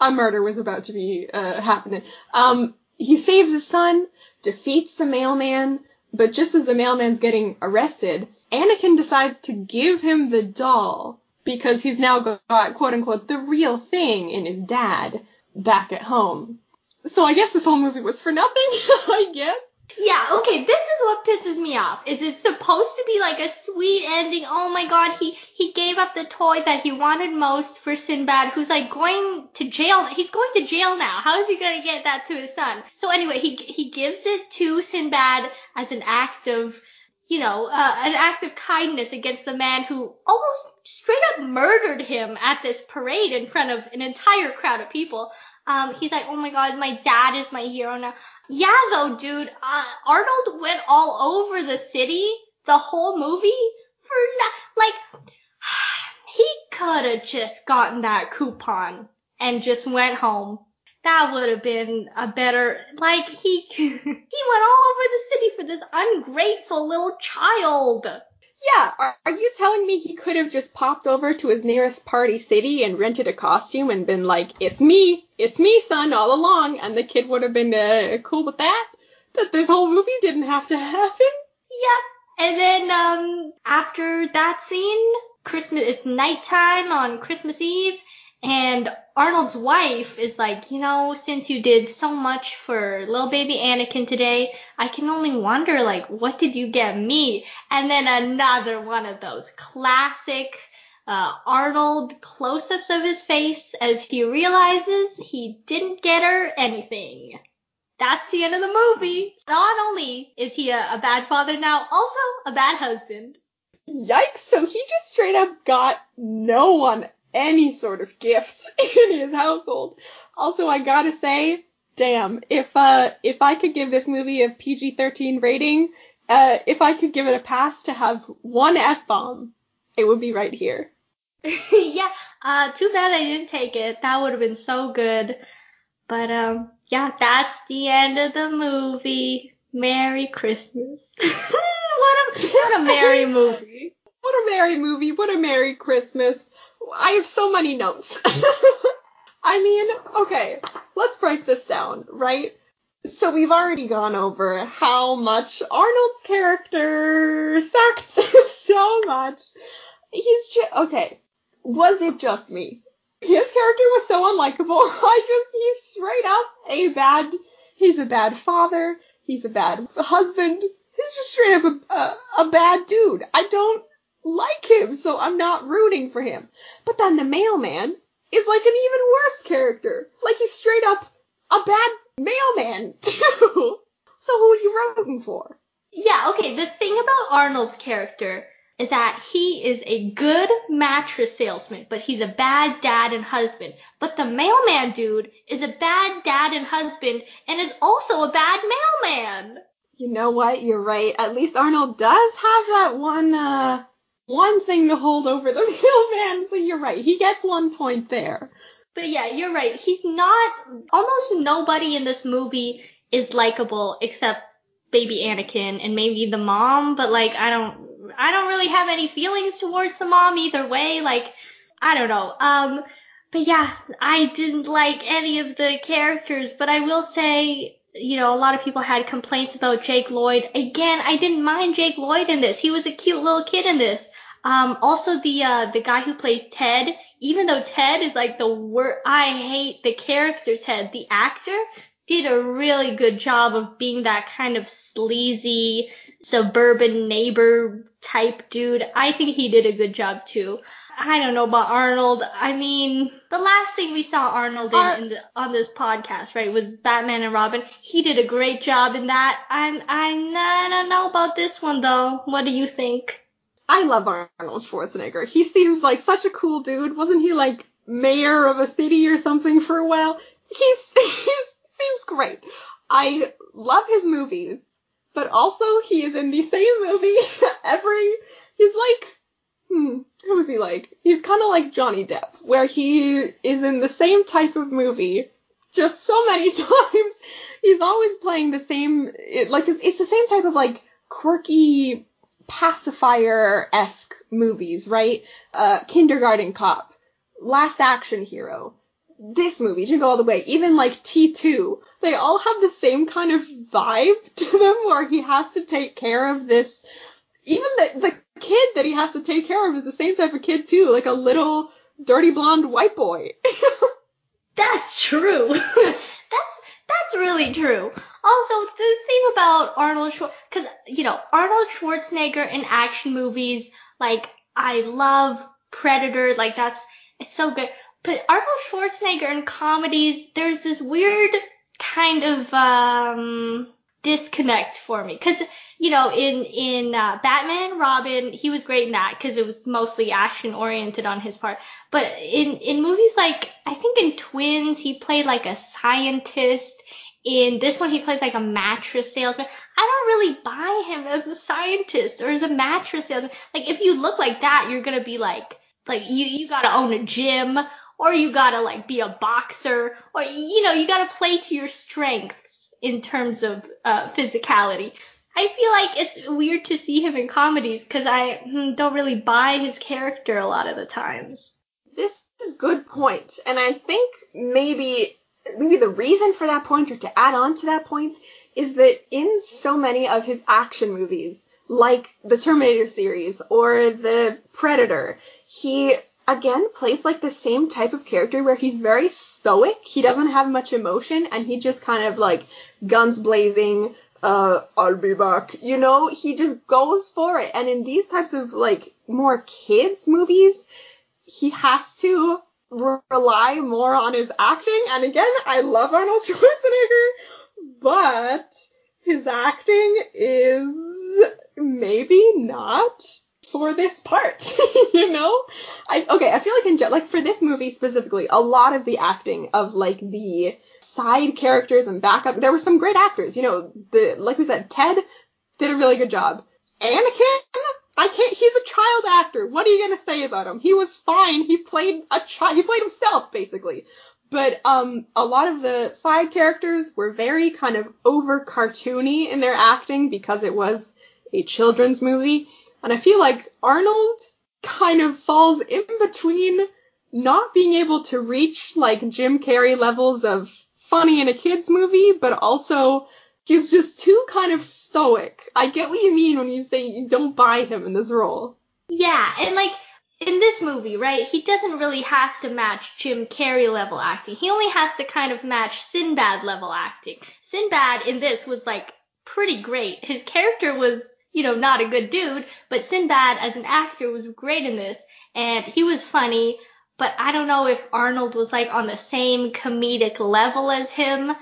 a murder was about to be, uh, happening. Um, he saves his son, defeats the mailman, but just as the mailman's getting arrested, Anakin decides to give him the doll because he's now got quote unquote the real thing in his dad back at home. So I guess this whole movie was for nothing, I guess. Yeah, okay, this is what pisses me off. Is it supposed to be like a sweet ending? Oh my god, he he gave up the toy that he wanted most for Sinbad, who's like going to jail. He's going to jail now. How is he to get that to his son? So anyway, he he gives it to Sinbad as an act of you know, uh, an act of kindness against the man who almost straight up murdered him at this parade in front of an entire crowd of people. Um, he's like, oh my god, my dad is my hero now. Yeah, though, dude, uh, Arnold went all over the city the whole movie for not, like, he could have just gotten that coupon and just went home. That would have been a better, like, he, he went all over the city for this ungrateful little child. Yeah, are, are you telling me he could have just popped over to his nearest party city and rented a costume and been like, it's me, it's me, son, all along, and the kid would have been uh, cool with that? That this whole movie didn't have to happen? Yep. And then, um, after that scene, Christmas, it's nighttime on Christmas Eve, and Arnold's wife is like, you know, since you did so much for little baby Anakin today, I can only wonder, like, what did you get me? And then another one of those classic, uh, Arnold close-ups of his face as he realizes he didn't get her anything. That's the end of the movie. Not only is he a, a bad father now, also a bad husband. Yikes, so he just straight up got no one any sort of gifts in his household. Also, I gotta say, damn, if uh if I could give this movie a PG-13 rating, uh if I could give it a pass to have one F-bomb, it would be right here. yeah, uh too bad I didn't take it. That would have been so good. But um yeah, that's the end of the movie. Merry Christmas. what a what a merry movie. What a merry movie. What a merry Christmas. I have so many notes. I mean, okay, let's break this down, right? So we've already gone over how much Arnold's character sucked so much. He's just, okay, was it just me? His character was so unlikable. I just, he's straight up a bad, he's a bad father, he's a bad husband, he's just straight up a, a, a bad dude. I don't like him, so I'm not rooting for him. But then the mailman is like an even worse character. Like he's straight up a bad mailman too. so who are you rooting for? Yeah, okay, the thing about Arnold's character is that he is a good mattress salesman, but he's a bad dad and husband. But the mailman dude is a bad dad and husband and is also a bad mailman. You know what? You're right. At least Arnold does have that one uh one thing to hold over the mailman, so you're right. He gets one point there. But yeah, you're right. He's not, almost nobody in this movie is likable except baby Anakin and maybe the mom, but like, I don't, I don't really have any feelings towards the mom either way. Like, I don't know. Um, but yeah, I didn't like any of the characters, but I will say, you know, a lot of people had complaints about Jake Lloyd. Again, I didn't mind Jake Lloyd in this. He was a cute little kid in this. Um, also the, uh, the guy who plays Ted, even though Ted is like the worst, I hate the character Ted, the actor. did a really good job of being that kind of sleazy suburban neighbor type dude. I think he did a good job too. I don't know about Arnold. I mean, the last thing we saw Arnold in, Ar- in the, on this podcast, right, was Batman and Robin. He did a great job in that. I'm, I'm, I don't know about this one though. What do you think? I love Arnold Schwarzenegger. He seems like such a cool dude. Wasn't he like mayor of a city or something for a while? He's, he seems great. I love his movies, but also he is in the same movie every, he's like, hmm, who is he like? He's kind of like Johnny Depp, where he is in the same type of movie just so many times. He's always playing the same, it, like it's, it's the same type of like quirky pacifier-esque movies, right? Uh, Kindergarten Cop, Last Action Hero, this movie, Jingle All the Way, even like T2, they all have the same kind of vibe to them where he has to take care of this, even the, the kid that he has to take care of is the same type of kid too, like a little dirty blonde white boy. That's true. that's that's really true. Also, the thing about Arnold Schwarzenegger, because you know Arnold Schwarzenegger in action movies, like I love Predator, like that's it's so good. But Arnold Schwarzenegger in comedies, there's this weird kind of um disconnect for me. Because you know in in uh, Batman Robin he was great in that because it was mostly action oriented on his part. But in in movies like I think in Twins he played like a scientist. In this one he plays like a mattress salesman. I don't really buy him as a scientist or as a mattress salesman. Like if you look like that you're gonna be like like you you gotta own a gym or you gotta like be a boxer or you know you gotta play to your strength in terms of uh, physicality. I feel like it's weird to see him in comedies because I hmm, don't really buy his character a lot of the times. This is a good point, and I think maybe maybe the reason for that point, or to add on to that point, is that in so many of his action movies, like the Terminator series or the Predator, he again plays like the same type of character where he's very stoic. He doesn't have much emotion and he just kind of like guns blazing, uh, I'll be back. You know, he just goes for it. And in these types of like more kids movies, he has to rely more on his acting. And again, I love Arnold Schwarzenegger, but his acting is maybe not for this part, you know? I okay, I feel like in like for this movie specifically, a lot of the acting of like the side characters and backup, there were some great actors. You know, the like we said, Ted did a really good job. Anakin, I can't. He's a child actor. What are you gonna say about him? He was fine. He played a child. He played himself basically. But um, a lot of the side characters were very kind of over cartoony in their acting because it was a children's movie. And I feel like Arnold kind of falls in between not being able to reach like Jim Carrey levels of funny in a kids movie, but also he's just too kind of stoic. I get what you mean when you say you don't buy him in this role. Yeah, and like in this movie, right, he doesn't really have to match Jim Carrey level acting. He only has to kind of match Sinbad level acting. Sinbad in this was like pretty great. His character was you know, not a good dude, but Sinbad as an actor was great in this, and he was funny, but I don't know if Arnold was like on the same comedic level as him.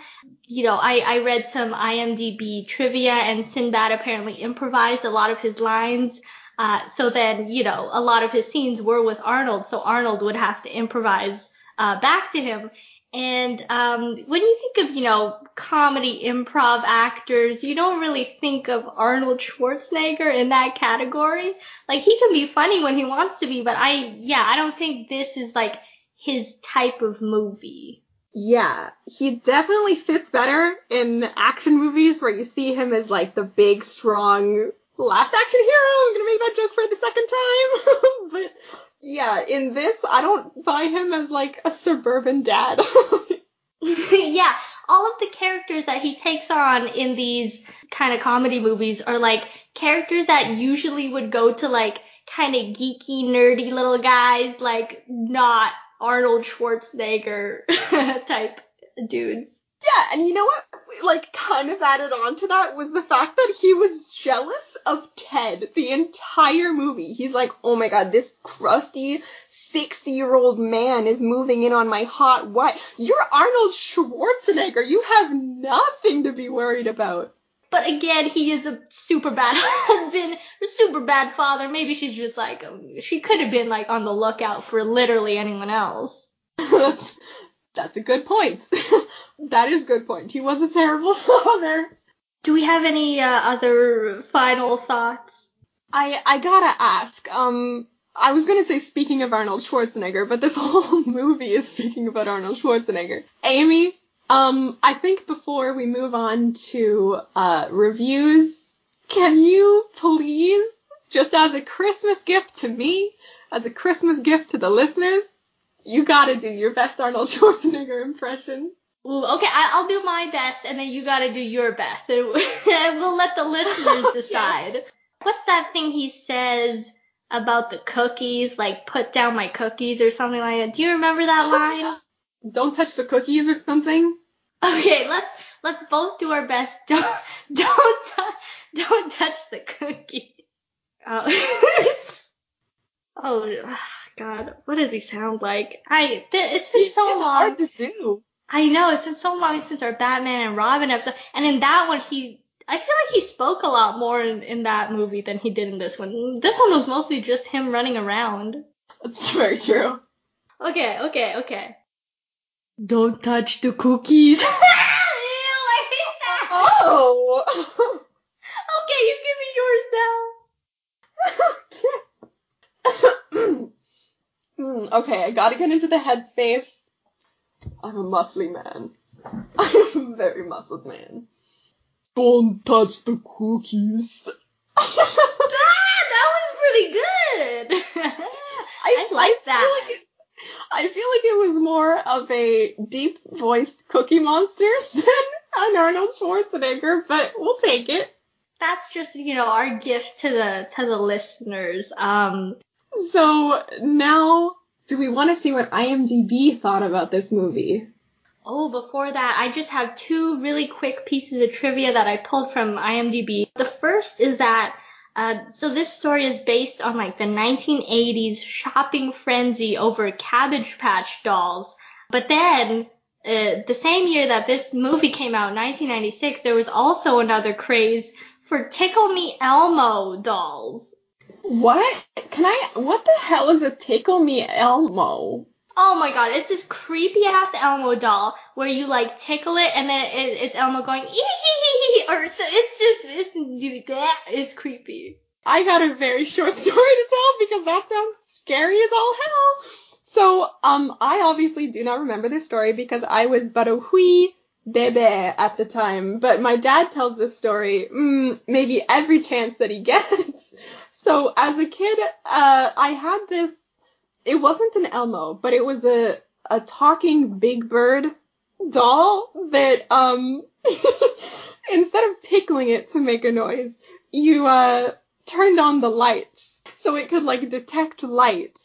You know, I, I read some IMDb trivia and Sinbad apparently improvised a lot of his lines. Uh, so then, you know, a lot of his scenes were with Arnold, so Arnold would have to improvise uh, back to him. And um, when you think of, you know, comedy improv actors, you don't really think of Arnold Schwarzenegger in that category. Like he can be funny when he wants to be, but I, yeah, I don't think this is like his type of movie. Yeah, he definitely fits better in action movies where you see him as like the big, strong last action hero. I'm gonna make that joke for the second time. but yeah, in this, I don't buy him as like a suburban dad. yeah, all of the characters that he takes on in these kind of comedy movies are like characters that usually would go to like kind of geeky, nerdy little guys, like not Arnold Schwarzenegger type dudes. Yeah, and you know what? Like, kind of added on to that was the fact that he was jealous of Ted the entire movie. He's like, oh my god, this crusty 60 year old man is moving in on my hot wife. You're Arnold Schwarzenegger. You have nothing to be worried about. But again, he is a super bad husband super bad father. Maybe she's just like, um, she could have been like on the lookout for literally anyone else. that's a good point. that is a good point. He was a terrible father. Do we have any uh, other final thoughts? I I gotta ask. Um, I was gonna say speaking of Arnold Schwarzenegger, but this whole movie is speaking about Arnold Schwarzenegger. Amy, um, I think before we move on to uh, reviews, can you please, just as a Christmas gift to me, as a Christmas gift to the listeners, you gotta do your best Arnold Schwarzenegger impression. Ooh, okay, I, will do my best, and then you gotta do your best, and we'll let the listeners decide. What's that thing he says about the cookies? Like, put down my cookies or something like that. Do you remember that line? Don't touch the cookies or something? Okay, let's let's both do our best. Don't don't don't touch the cookie. Uh, oh God, what does he sound like? I th- it's been so long. hard to do. I know it's been so long since our Batman and Robin episode, and in that one he, I feel like he spoke a lot more in, in that movie than he did in this one. This one was mostly just him running around. That's very true. Okay, okay, okay. Don't touch the cookies. Ew, I hate that. Oh. okay, you give me yours now. Hmm, okay, I gotta get into the headspace. I'm a muscly man. I'm a very muscled man. Don't touch the cookies. ah, that was pretty good. I, I like that. Like it, I feel like it was more of a deep voiced Cookie Monster than an Arnold Schwarzenegger, but we'll take it. That's just, you know, our gift to the to the listeners. Um So now do we want to see what IMDb thought about this movie? Oh, before that, I just have two really quick pieces of trivia that I pulled from IMDb. The first is that uh, so this story is based on like the 1980s shopping frenzy over Cabbage Patch dolls. But then, uh, the same year that this movie came out, 1996, there was also another craze for Tickle Me Elmo dolls. What? Can I? What the hell is a Tickle Me Elmo? Oh my god, it's this creepy ass Elmo doll where you like tickle it and then it, it's Elmo going ee or so it's just it's that is creepy. I got a very short story to tell because that sounds scary as all hell. So, um, I obviously do not remember this story because I was but a wee bebe at the time, but my dad tells this story mm, maybe every chance that he gets. So, as a kid, uh, I had this it wasn't an Elmo, but it was a a talking Big Bird doll that um instead of tickling it to make a noise, you uh turned on the lights so it could like detect light.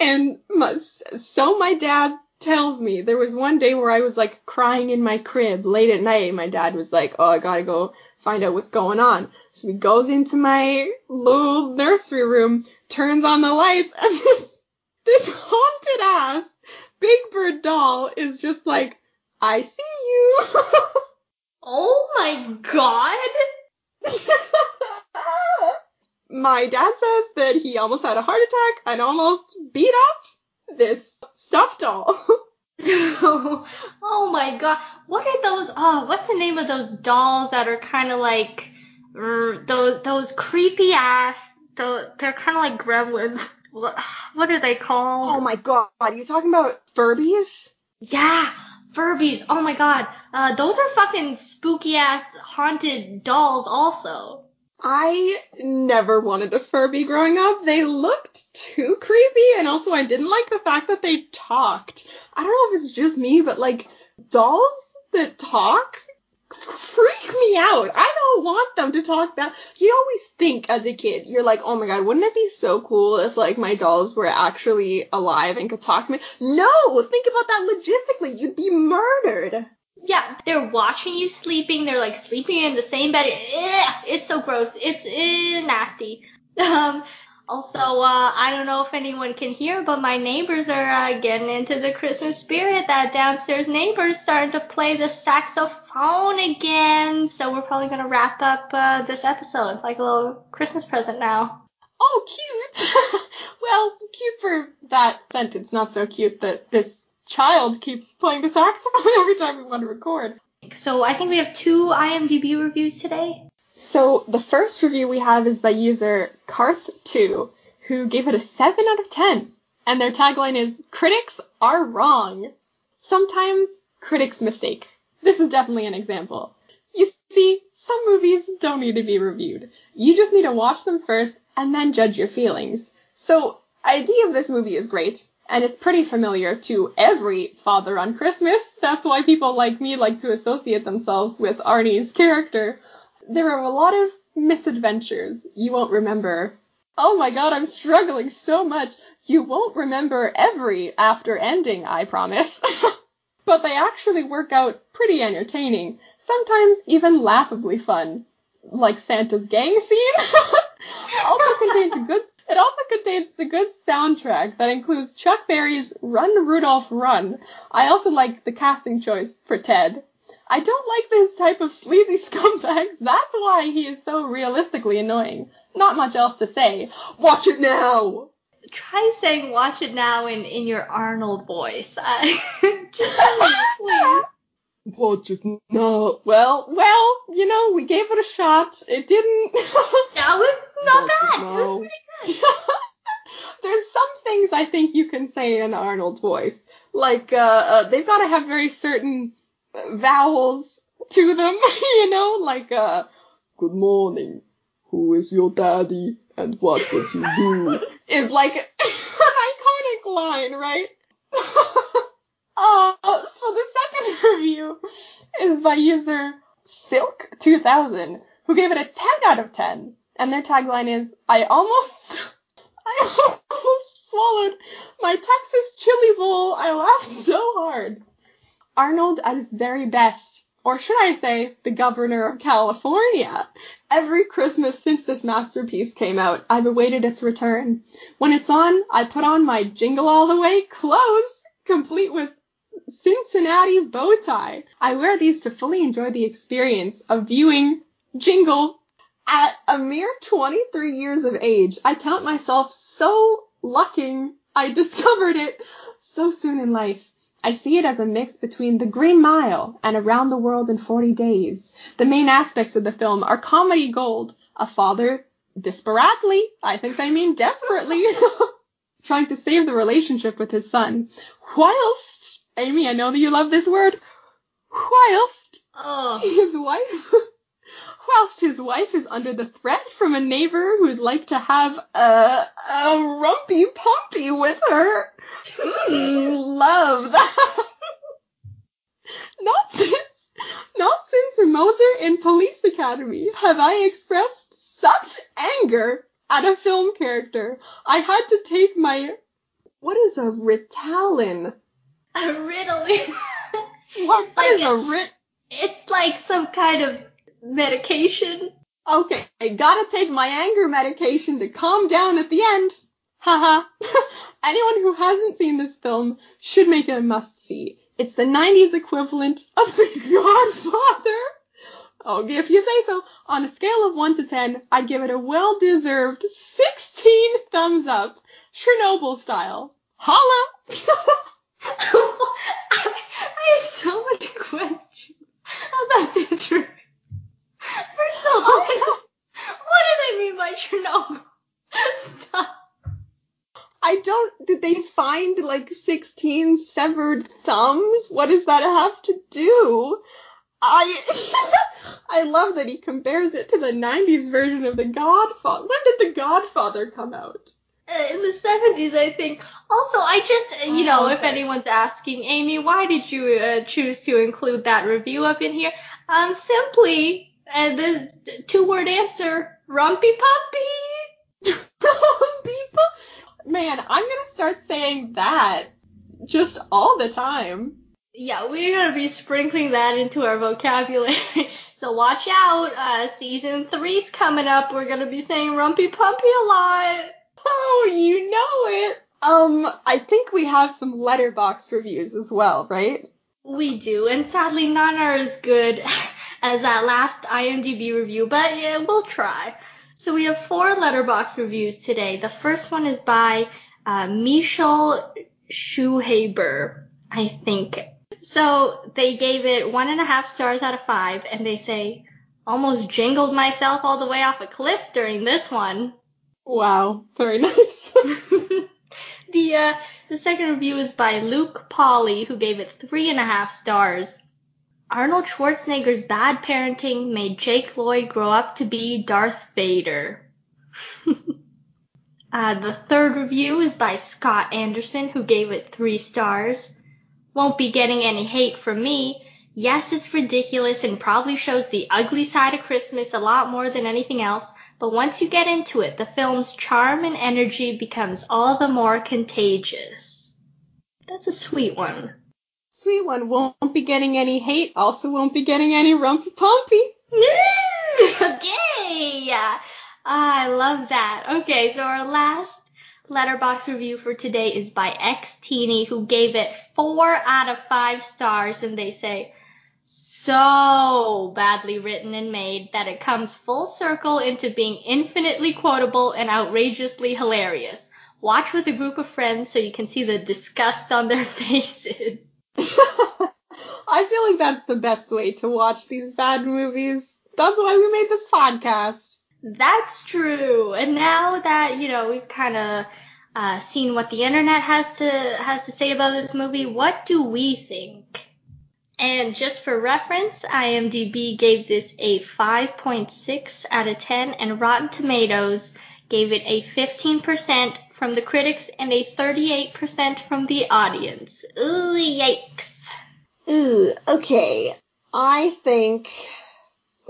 And my, so my dad tells me there was one day where I was like crying in my crib late at night. My dad was like, "Oh, I gotta go find out what's going on." He goes into my little nursery room, turns on the lights, and this this haunted ass Big Bird doll is just like, I see you. oh my god. my dad says that he almost had a heart attack and almost beat up this stuffed doll. oh my god. What are those, oh, what's the name of those dolls that are kind of like, er, those, those creepy ass, they're kind of like gremlins what are they called? Oh my god, are you talking about Furbies? Yeah, Furbies. Oh my god. Uh, those are fucking spooky ass haunted dolls also. I never wanted a Furby growing up. They looked too creepy and also I didn't like the fact that they talked. I don't know if it's just me, but like dolls that talk freak me out. I don't want them to talk that. You always think as a kid, you're like, oh my god, wouldn't it be so cool if like my dolls were actually alive and could talk to me? No, think about that logistically. You'd be murdered. Yeah, they're watching you sleeping. They're like sleeping in the same bed. It's so gross. It's nasty. Um, also, uh, I don't know if anyone can hear, but my neighbors are uh, getting into the Christmas spirit. That downstairs neighbor's starting to play the saxophone again. So we're probably gonna wrap up uh, this episode like a little Christmas present now. Oh, cute. well, cute for that sentence. Not so cute that this child keeps playing the saxophone every time we want to record. So I think we have two IMDb reviews today. So the first review we have is by user Karth2, who gave it a 7 out of 10. And their tagline is, critics are wrong. Sometimes critics mistake. This is definitely an example. You see, some movies don't need to be reviewed. You just need to watch them first and then judge your feelings. So, idea of this movie is great, and it's pretty familiar to every father on Christmas. That's why people like me like to associate themselves with Arnie's character there are a lot of misadventures you won't remember. Oh my god, I'm struggling so much. You won't remember every after ending, I promise. but they actually work out pretty entertaining, sometimes even laughably fun. Like Santa's gang scene. also contains good it also contains the good soundtrack that includes Chuck Berry's Run Rudolph Run. I also like the casting choice for Ted. I don't like this type of sleazy scumbags. That's why he is so realistically annoying. Not much else to say. Watch it now! Try saying watch it now in, in your Arnold voice. please. Watch it now. Well, well, you know, we gave it a shot. It didn't. that was not watch bad. It, it was pretty good. There's some things I think you can say in Arnold's voice. Like, uh, uh they've got to have very certain vowels to them, you know, like uh, good morning, who is your daddy and what does he do? is like an iconic line, right? uh, so the second review is by user Silk2000, who gave it a 10 out of 10. And their tagline is, I almost, I almost swallowed my Texas chili bowl. I laughed so hard. Arnold at his very best. Or should I say, the governor of California. Every Christmas since this masterpiece came out, I've awaited its return. When it's on, I put on my Jingle All the Way clothes, complete with Cincinnati bow tie. I wear these to fully enjoy the experience of viewing Jingle. At a mere 23 years of age, I count myself so lucky I discovered it so soon in life. I see it as a mix between The Green Mile and Around the World in 40 Days. The main aspects of the film are comedy gold. A father desperately, I think they mean desperately, trying to save the relationship with his son. Whilst, Amy, I know that you love this word, whilst oh. his wife, whilst his wife is under the threat from a neighbor who'd like to have a, a rumpy pumpy with her. Hmm, love that. not since, not since Mauser in Police Academy have I expressed such anger at a film character. I had to take my, what is a Ritalin? A Ritalin. what like is a, a Rit? It's like some kind of medication. Okay, I gotta take my anger medication to calm down at the end. Haha. Anyone who hasn't seen this film should make it a must see. It's the 90s equivalent of The Godfather. Oh, if you say so. On a scale of 1 to 10, I'd give it a well deserved 16 thumbs up. Chernobyl style. Holla! I have so much questions about this review. First of all, what do they mean by Chernobyl? Stop. I don't. Did they find like 16 severed thumbs? What does that have to do? I I love that he compares it to the 90s version of The Godfather. When did The Godfather come out? Uh, in the 70s, I think. Also, I just, you know, oh, okay. if anyone's asking, Amy, why did you uh, choose to include that review up in here? Um, simply, uh, the two-word answer, rumpy puppy. rumpy puppy? Man, I'm gonna start saying that just all the time. Yeah, we're gonna be sprinkling that into our vocabulary. so watch out. Uh, season three's coming up. We're gonna be saying rumpy pumpy a lot. Oh, you know it. Um, I think we have some Letterboxd reviews as well, right? We do, and sadly none are as good as that last IMDb review, but yeah, we'll try. So we have four Letterboxd reviews today. The first one is by uh, Michel Schuhaber, I think. So they gave it one and a half stars out of five, and they say, almost jingled myself all the way off a cliff during this one. Wow, very nice. the uh, the second review is by Luke Polly, who gave it three and a half stars. Arnold Schwarzenegger's bad parenting made Jake Lloyd grow up to be Darth Vader. uh, the third review is by Scott Anderson, who gave it three stars. Won't be getting any hate from me. Yes, it's ridiculous and probably shows the ugly side of Christmas a lot more than anything else, but once you get into it, the film's charm and energy becomes all the more contagious. That's a sweet one. Sweet one won't be getting any hate, also won't be getting any rumpy pumpy. okay. I love that. Okay, so our last Letterboxd review for today is by X Teeny, who gave it four out of five stars, and they say, so badly written and made that it comes full circle into being infinitely quotable and outrageously hilarious. Watch with a group of friends so you can see the disgust on their faces. I feel like that's the best way to watch these bad movies. That's why we made this podcast. That's true. And now that, you know, we've kind of uh, seen what the internet has to has to say about this movie, what do we think? And just for reference, IMDb gave this a 5.6 out of 10 and Rotten Tomatoes gave it a 15% from the critics and a 38% from the audience. Ooh, yikes. Ooh, okay. I think.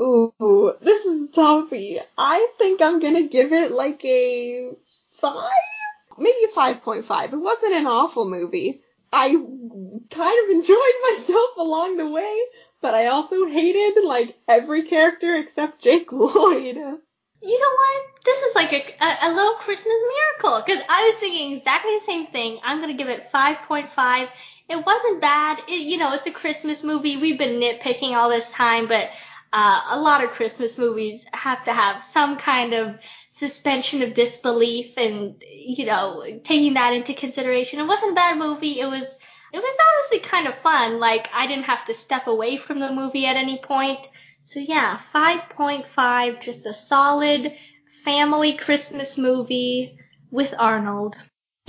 Ooh, this is toughy. I think I'm gonna give it like a 5? Maybe a 5.5. It wasn't an awful movie. I kind of enjoyed myself along the way, but I also hated like every character except Jake Lloyd. You know what? This is like a, a, a little Christmas miracle because I was thinking exactly the same thing. I'm gonna give it 5.5. It wasn't bad. It, you know, it's a Christmas movie. We've been nitpicking all this time, but uh, a lot of Christmas movies have to have some kind of suspension of disbelief and you know taking that into consideration. It wasn't a bad movie. It was it was honestly kind of fun. Like I didn't have to step away from the movie at any point. So yeah, 5.5, just a solid family Christmas movie with Arnold.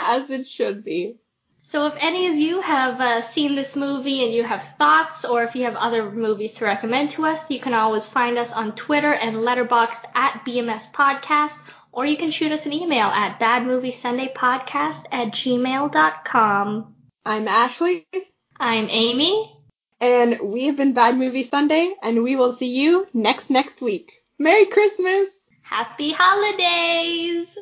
As it should be. So if any of you have uh, seen this movie and you have thoughts, or if you have other movies to recommend to us, you can always find us on Twitter and Letterboxd at BMS Podcast, or you can shoot us an email at badmoviesundaypodcast at gmail.com. I'm Ashley. I'm Amy. And we have been Bad Movie Sunday, and we will see you next next week. Merry Christmas! Happy holidays!